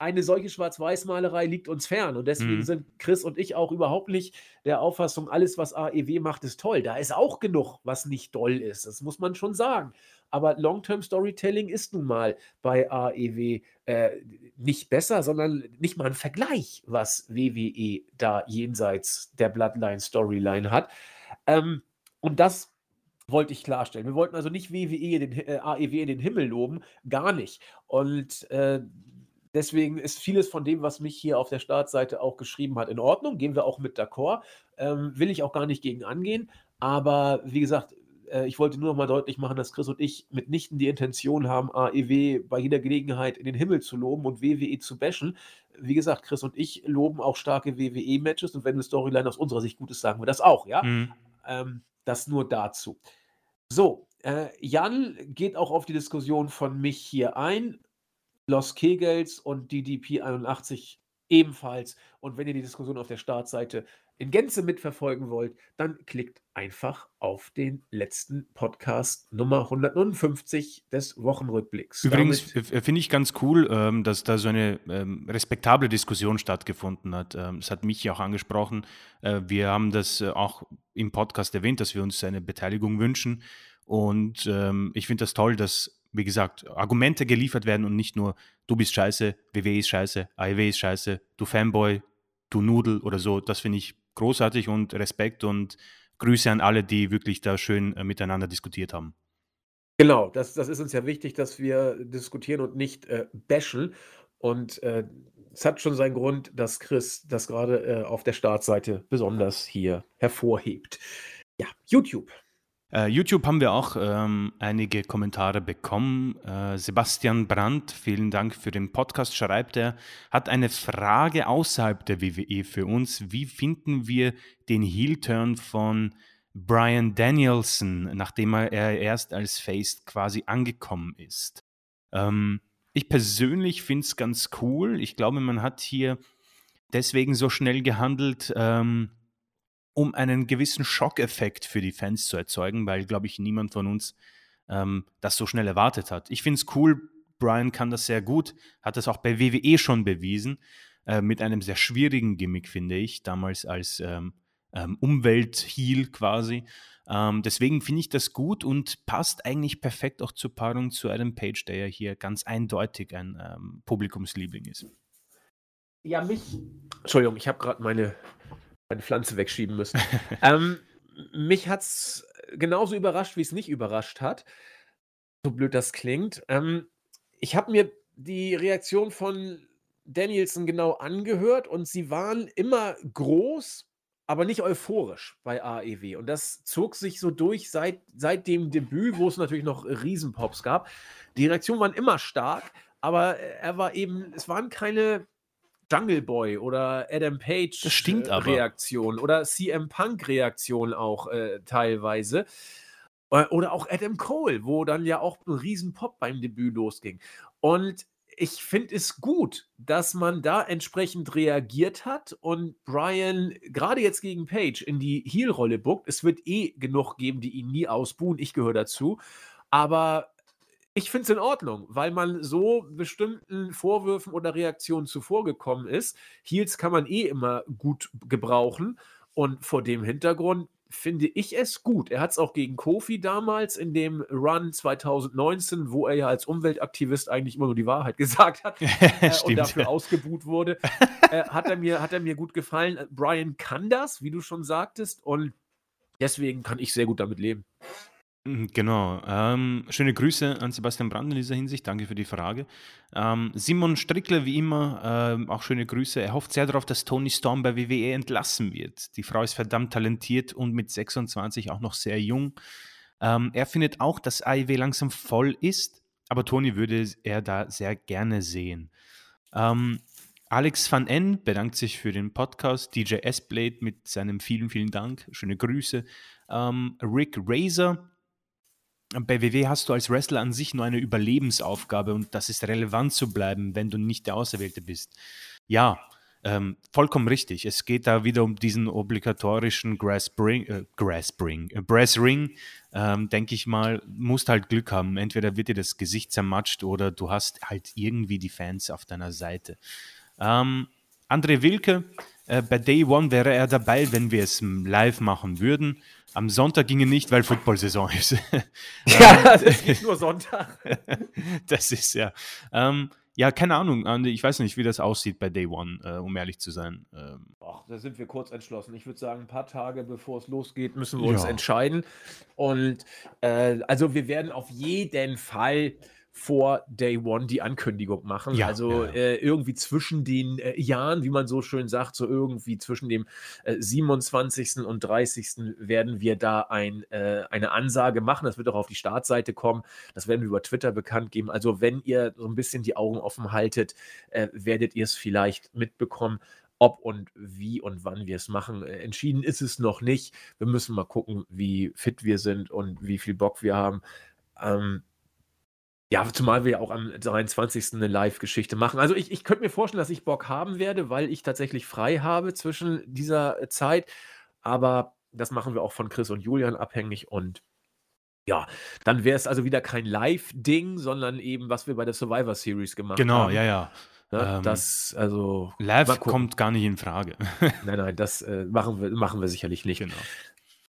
eine solche Schwarz-Weiß-Malerei liegt uns fern. Und deswegen mhm. sind Chris und ich auch überhaupt nicht der Auffassung, alles, was AEW macht, ist toll. Da ist auch genug, was nicht toll ist. Das muss man schon sagen. Aber Long-Term-Storytelling ist nun mal bei AEW äh, nicht besser, sondern nicht mal ein Vergleich, was WWE da jenseits der Bloodline-Storyline hat. Ähm, und das wollte ich klarstellen. Wir wollten also nicht WWE, den, äh, AEW in den Himmel loben, gar nicht. Und äh, Deswegen ist vieles von dem, was mich hier auf der Startseite auch geschrieben hat, in Ordnung. Gehen wir auch mit d'accord. Ähm, will ich auch gar nicht gegen angehen. Aber wie gesagt, äh, ich wollte nur noch mal deutlich machen, dass Chris und ich mitnichten die Intention haben, AEW bei jeder Gelegenheit in den Himmel zu loben und WWE zu bashen. Wie gesagt, Chris und ich loben auch starke WWE-Matches und wenn eine Storyline aus unserer Sicht gut ist, sagen wir das auch, ja. Mhm. Ähm, das nur dazu. So, äh, Jan geht auch auf die Diskussion von mich hier ein. Los Kegels und DDP 81 ebenfalls. Und wenn ihr die Diskussion auf der Startseite in Gänze mitverfolgen wollt, dann klickt einfach auf den letzten Podcast Nummer 159 des Wochenrückblicks. Übrigens finde ich ganz cool, ähm, dass da so eine ähm, respektable Diskussion stattgefunden hat. Ähm, es hat mich ja auch angesprochen. Äh, wir haben das äh, auch im Podcast erwähnt, dass wir uns eine Beteiligung wünschen. Und ich finde das toll, dass wie gesagt, Argumente geliefert werden und nicht nur, du bist scheiße, WWE ist scheiße, AEW ist scheiße, du Fanboy, du Nudel oder so. Das finde ich großartig und Respekt und Grüße an alle, die wirklich da schön äh, miteinander diskutiert haben. Genau, das, das ist uns ja wichtig, dass wir diskutieren und nicht äh, bashen. Und äh, es hat schon seinen Grund, dass Chris das gerade äh, auf der Startseite besonders hier hervorhebt. Ja, YouTube. Uh, YouTube haben wir auch ähm, einige Kommentare bekommen. Uh, Sebastian Brandt, vielen Dank für den Podcast, schreibt er, hat eine Frage außerhalb der WWE für uns. Wie finden wir den Heel-Turn von Brian Danielson, nachdem er erst als Face quasi angekommen ist? Ähm, ich persönlich finde es ganz cool. Ich glaube, man hat hier deswegen so schnell gehandelt, ähm, um einen gewissen Schockeffekt für die Fans zu erzeugen, weil, glaube ich, niemand von uns ähm, das so schnell erwartet hat. Ich finde es cool, Brian kann das sehr gut, hat das auch bei WWE schon bewiesen, äh, mit einem sehr schwierigen Gimmick, finde ich, damals als ähm, ähm, Umwelt-Heal quasi. Ähm, deswegen finde ich das gut und passt eigentlich perfekt auch zur Paarung zu Adam Page, der ja hier ganz eindeutig ein ähm, Publikumsliebling ist. Ja, mich. Entschuldigung, ich habe gerade meine meine Pflanze wegschieben müssen. ähm, mich hat es genauso überrascht, wie es nicht überrascht hat. So blöd das klingt. Ähm, ich habe mir die Reaktion von Danielson genau angehört und sie waren immer groß, aber nicht euphorisch bei AEW. Und das zog sich so durch seit, seit dem Debüt, wo es natürlich noch Riesenpops gab. Die Reaktionen waren immer stark, aber er war eben, es waren keine Jungle Boy oder Adam Page das stimmt äh, Reaktion oder CM Punk Reaktion auch äh, teilweise. Äh, oder auch Adam Cole, wo dann ja auch ein Riesenpop beim Debüt losging. Und ich finde es gut, dass man da entsprechend reagiert hat und Brian gerade jetzt gegen Page in die Heel-Rolle buckt. Es wird eh genug geben, die ihn nie ausbuhen. Ich gehöre dazu. Aber ich finde es in Ordnung, weil man so bestimmten Vorwürfen oder Reaktionen zuvorgekommen ist. Heels kann man eh immer gut gebrauchen. Und vor dem Hintergrund finde ich es gut. Er hat es auch gegen Kofi damals in dem Run 2019, wo er ja als Umweltaktivist eigentlich immer nur die Wahrheit gesagt hat äh, und dafür ausgebuht wurde, äh, hat, er mir, hat er mir gut gefallen. Brian kann das, wie du schon sagtest, und deswegen kann ich sehr gut damit leben. Mhm, genau. Ähm, schöne Grüße an Sebastian Brand in dieser Hinsicht. Danke für die Frage. Ähm, Simon Strickler, wie immer, ähm, auch schöne Grüße. Er hofft sehr darauf, dass Tony Storm bei WWE entlassen wird. Die Frau ist verdammt talentiert und mit 26 auch noch sehr jung. Ähm, er findet auch, dass AIW langsam voll ist, aber Tony würde er da sehr gerne sehen. Ähm, Alex van N bedankt sich für den Podcast. DJ S-Blade mit seinem vielen, vielen Dank. Schöne Grüße. Ähm, Rick Razor bei WW hast du als Wrestler an sich nur eine Überlebensaufgabe und das ist relevant zu bleiben, wenn du nicht der Auserwählte bist. Ja, ähm, vollkommen richtig. Es geht da wieder um diesen obligatorischen Grass Bring, äh, Grass Bring, äh, Brass Ring, ähm, denke ich mal, musst halt Glück haben. Entweder wird dir das Gesicht zermatscht oder du hast halt irgendwie die Fans auf deiner Seite. Ähm, André Wilke, äh, bei Day One wäre er dabei, wenn wir es live machen würden. Am Sonntag ginge nicht, weil Football-Saison ist. ja, das ist nicht nur Sonntag. das ist ja. Ähm, ja, keine Ahnung, ich weiß nicht, wie das aussieht bei Day One, äh, um ehrlich zu sein. Ähm, Ach, da sind wir kurz entschlossen. Ich würde sagen, ein paar Tage bevor es losgeht, müssen wir ja. uns entscheiden. Und äh, also wir werden auf jeden Fall vor Day One die Ankündigung machen. Ja, also ja, ja. Äh, irgendwie zwischen den äh, Jahren, wie man so schön sagt, so irgendwie zwischen dem äh, 27. und 30. werden wir da ein, äh, eine Ansage machen. Das wird auch auf die Startseite kommen. Das werden wir über Twitter bekannt geben. Also wenn ihr so ein bisschen die Augen offen haltet, äh, werdet ihr es vielleicht mitbekommen ob und wie und wann wir es machen. Äh, entschieden ist es noch nicht. Wir müssen mal gucken, wie fit wir sind und wie viel Bock wir haben. Ähm, ja, zumal wir ja auch am 23. eine Live-Geschichte machen. Also ich, ich könnte mir vorstellen, dass ich Bock haben werde, weil ich tatsächlich frei habe zwischen dieser äh, Zeit. Aber das machen wir auch von Chris und Julian abhängig und ja, dann wäre es also wieder kein Live-Ding, sondern eben, was wir bei der Survivor Series gemacht genau, haben. Genau, ja, ja. Ne, ähm, das, also. Live kommt gar nicht in Frage. nein, nein, das äh, machen, wir, machen wir sicherlich nicht. Genau.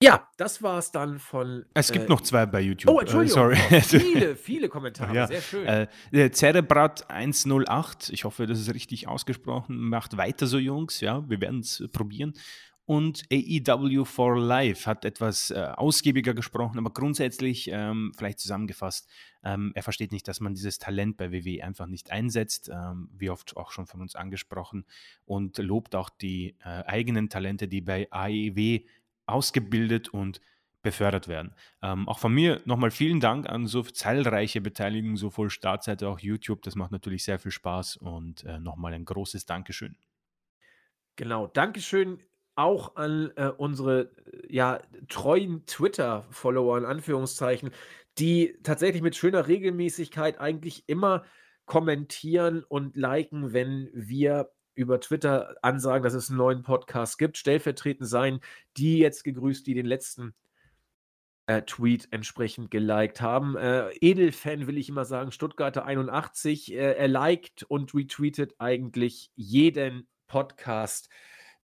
Ja, das war es dann von. Es gibt äh, noch zwei bei YouTube. Oh, Entschuldigung. Äh, sorry. viele, viele Kommentare. Ja. Sehr schön. Äh, Cerebrat 108, ich hoffe, das ist richtig ausgesprochen. Macht weiter so, Jungs. Ja, wir werden es probieren. Und AEW for Life hat etwas äh, ausgiebiger gesprochen, aber grundsätzlich, ähm, vielleicht zusammengefasst, ähm, er versteht nicht, dass man dieses Talent bei WWE einfach nicht einsetzt, ähm, wie oft auch schon von uns angesprochen, und lobt auch die äh, eigenen Talente, die bei AEW ausgebildet und befördert werden. Ähm, auch von mir nochmal vielen Dank an so zahlreiche Beteiligungen, sowohl Startseite auch YouTube. Das macht natürlich sehr viel Spaß und äh, nochmal ein großes Dankeschön. Genau, Dankeschön auch an äh, unsere ja, treuen Twitter-Follower in Anführungszeichen, die tatsächlich mit schöner Regelmäßigkeit eigentlich immer kommentieren und liken, wenn wir über Twitter ansagen, dass es einen neuen Podcast gibt. Stellvertretend sein, die jetzt gegrüßt, die den letzten äh, Tweet entsprechend geliked haben. Äh, Edelfan will ich immer sagen, Stuttgarter 81. Äh, er liked und retweetet eigentlich jeden Podcast,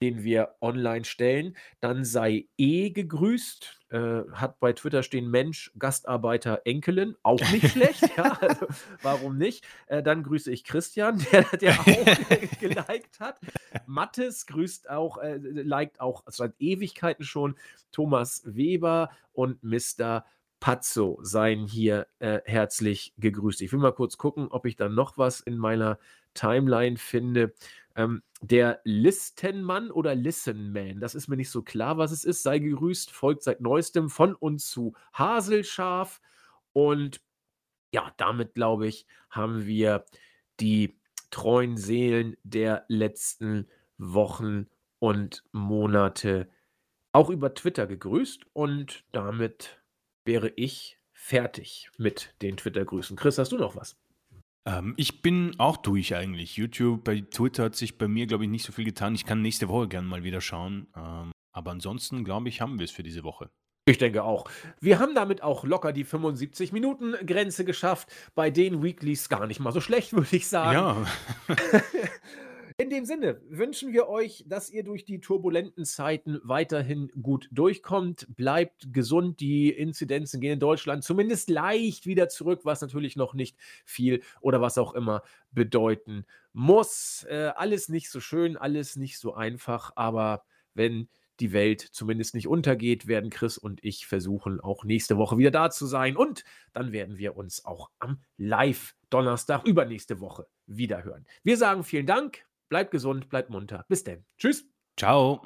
den wir online stellen. Dann sei E gegrüßt. Äh, hat bei Twitter stehen Mensch, Gastarbeiter, Enkelin. Auch nicht schlecht, ja. Also, warum nicht? Äh, dann grüße ich Christian, der, der auch geliked hat. Mattes grüßt auch, äh, liked auch seit Ewigkeiten schon. Thomas Weber und Mr. Pazzo seien hier äh, herzlich gegrüßt. Ich will mal kurz gucken, ob ich dann noch was in meiner Timeline finde. Ähm, der Listenmann oder Listenman, das ist mir nicht so klar, was es ist, sei gegrüßt, folgt seit neuestem von uns zu Haselschaf. Und ja, damit glaube ich, haben wir die treuen Seelen der letzten Wochen und Monate auch über Twitter gegrüßt. Und damit wäre ich fertig mit den Twitter-Grüßen. Chris, hast du noch was? Ähm, ich bin auch durch eigentlich. YouTube, bei Twitter hat sich bei mir, glaube ich, nicht so viel getan. Ich kann nächste Woche gerne mal wieder schauen. Ähm, aber ansonsten, glaube ich, haben wir es für diese Woche. Ich denke auch. Wir haben damit auch locker die 75-Minuten-Grenze geschafft. Bei den Weeklies gar nicht mal so schlecht, würde ich sagen. Ja. In dem Sinne wünschen wir euch, dass ihr durch die turbulenten Zeiten weiterhin gut durchkommt. Bleibt gesund. Die Inzidenzen gehen in Deutschland zumindest leicht wieder zurück, was natürlich noch nicht viel oder was auch immer bedeuten muss. Äh, alles nicht so schön, alles nicht so einfach, aber wenn die Welt zumindest nicht untergeht, werden Chris und ich versuchen, auch nächste Woche wieder da zu sein. Und dann werden wir uns auch am Live-Donnerstag übernächste Woche wiederhören. Wir sagen vielen Dank. Bleibt gesund, bleibt munter. Bis denn. Tschüss. Ciao.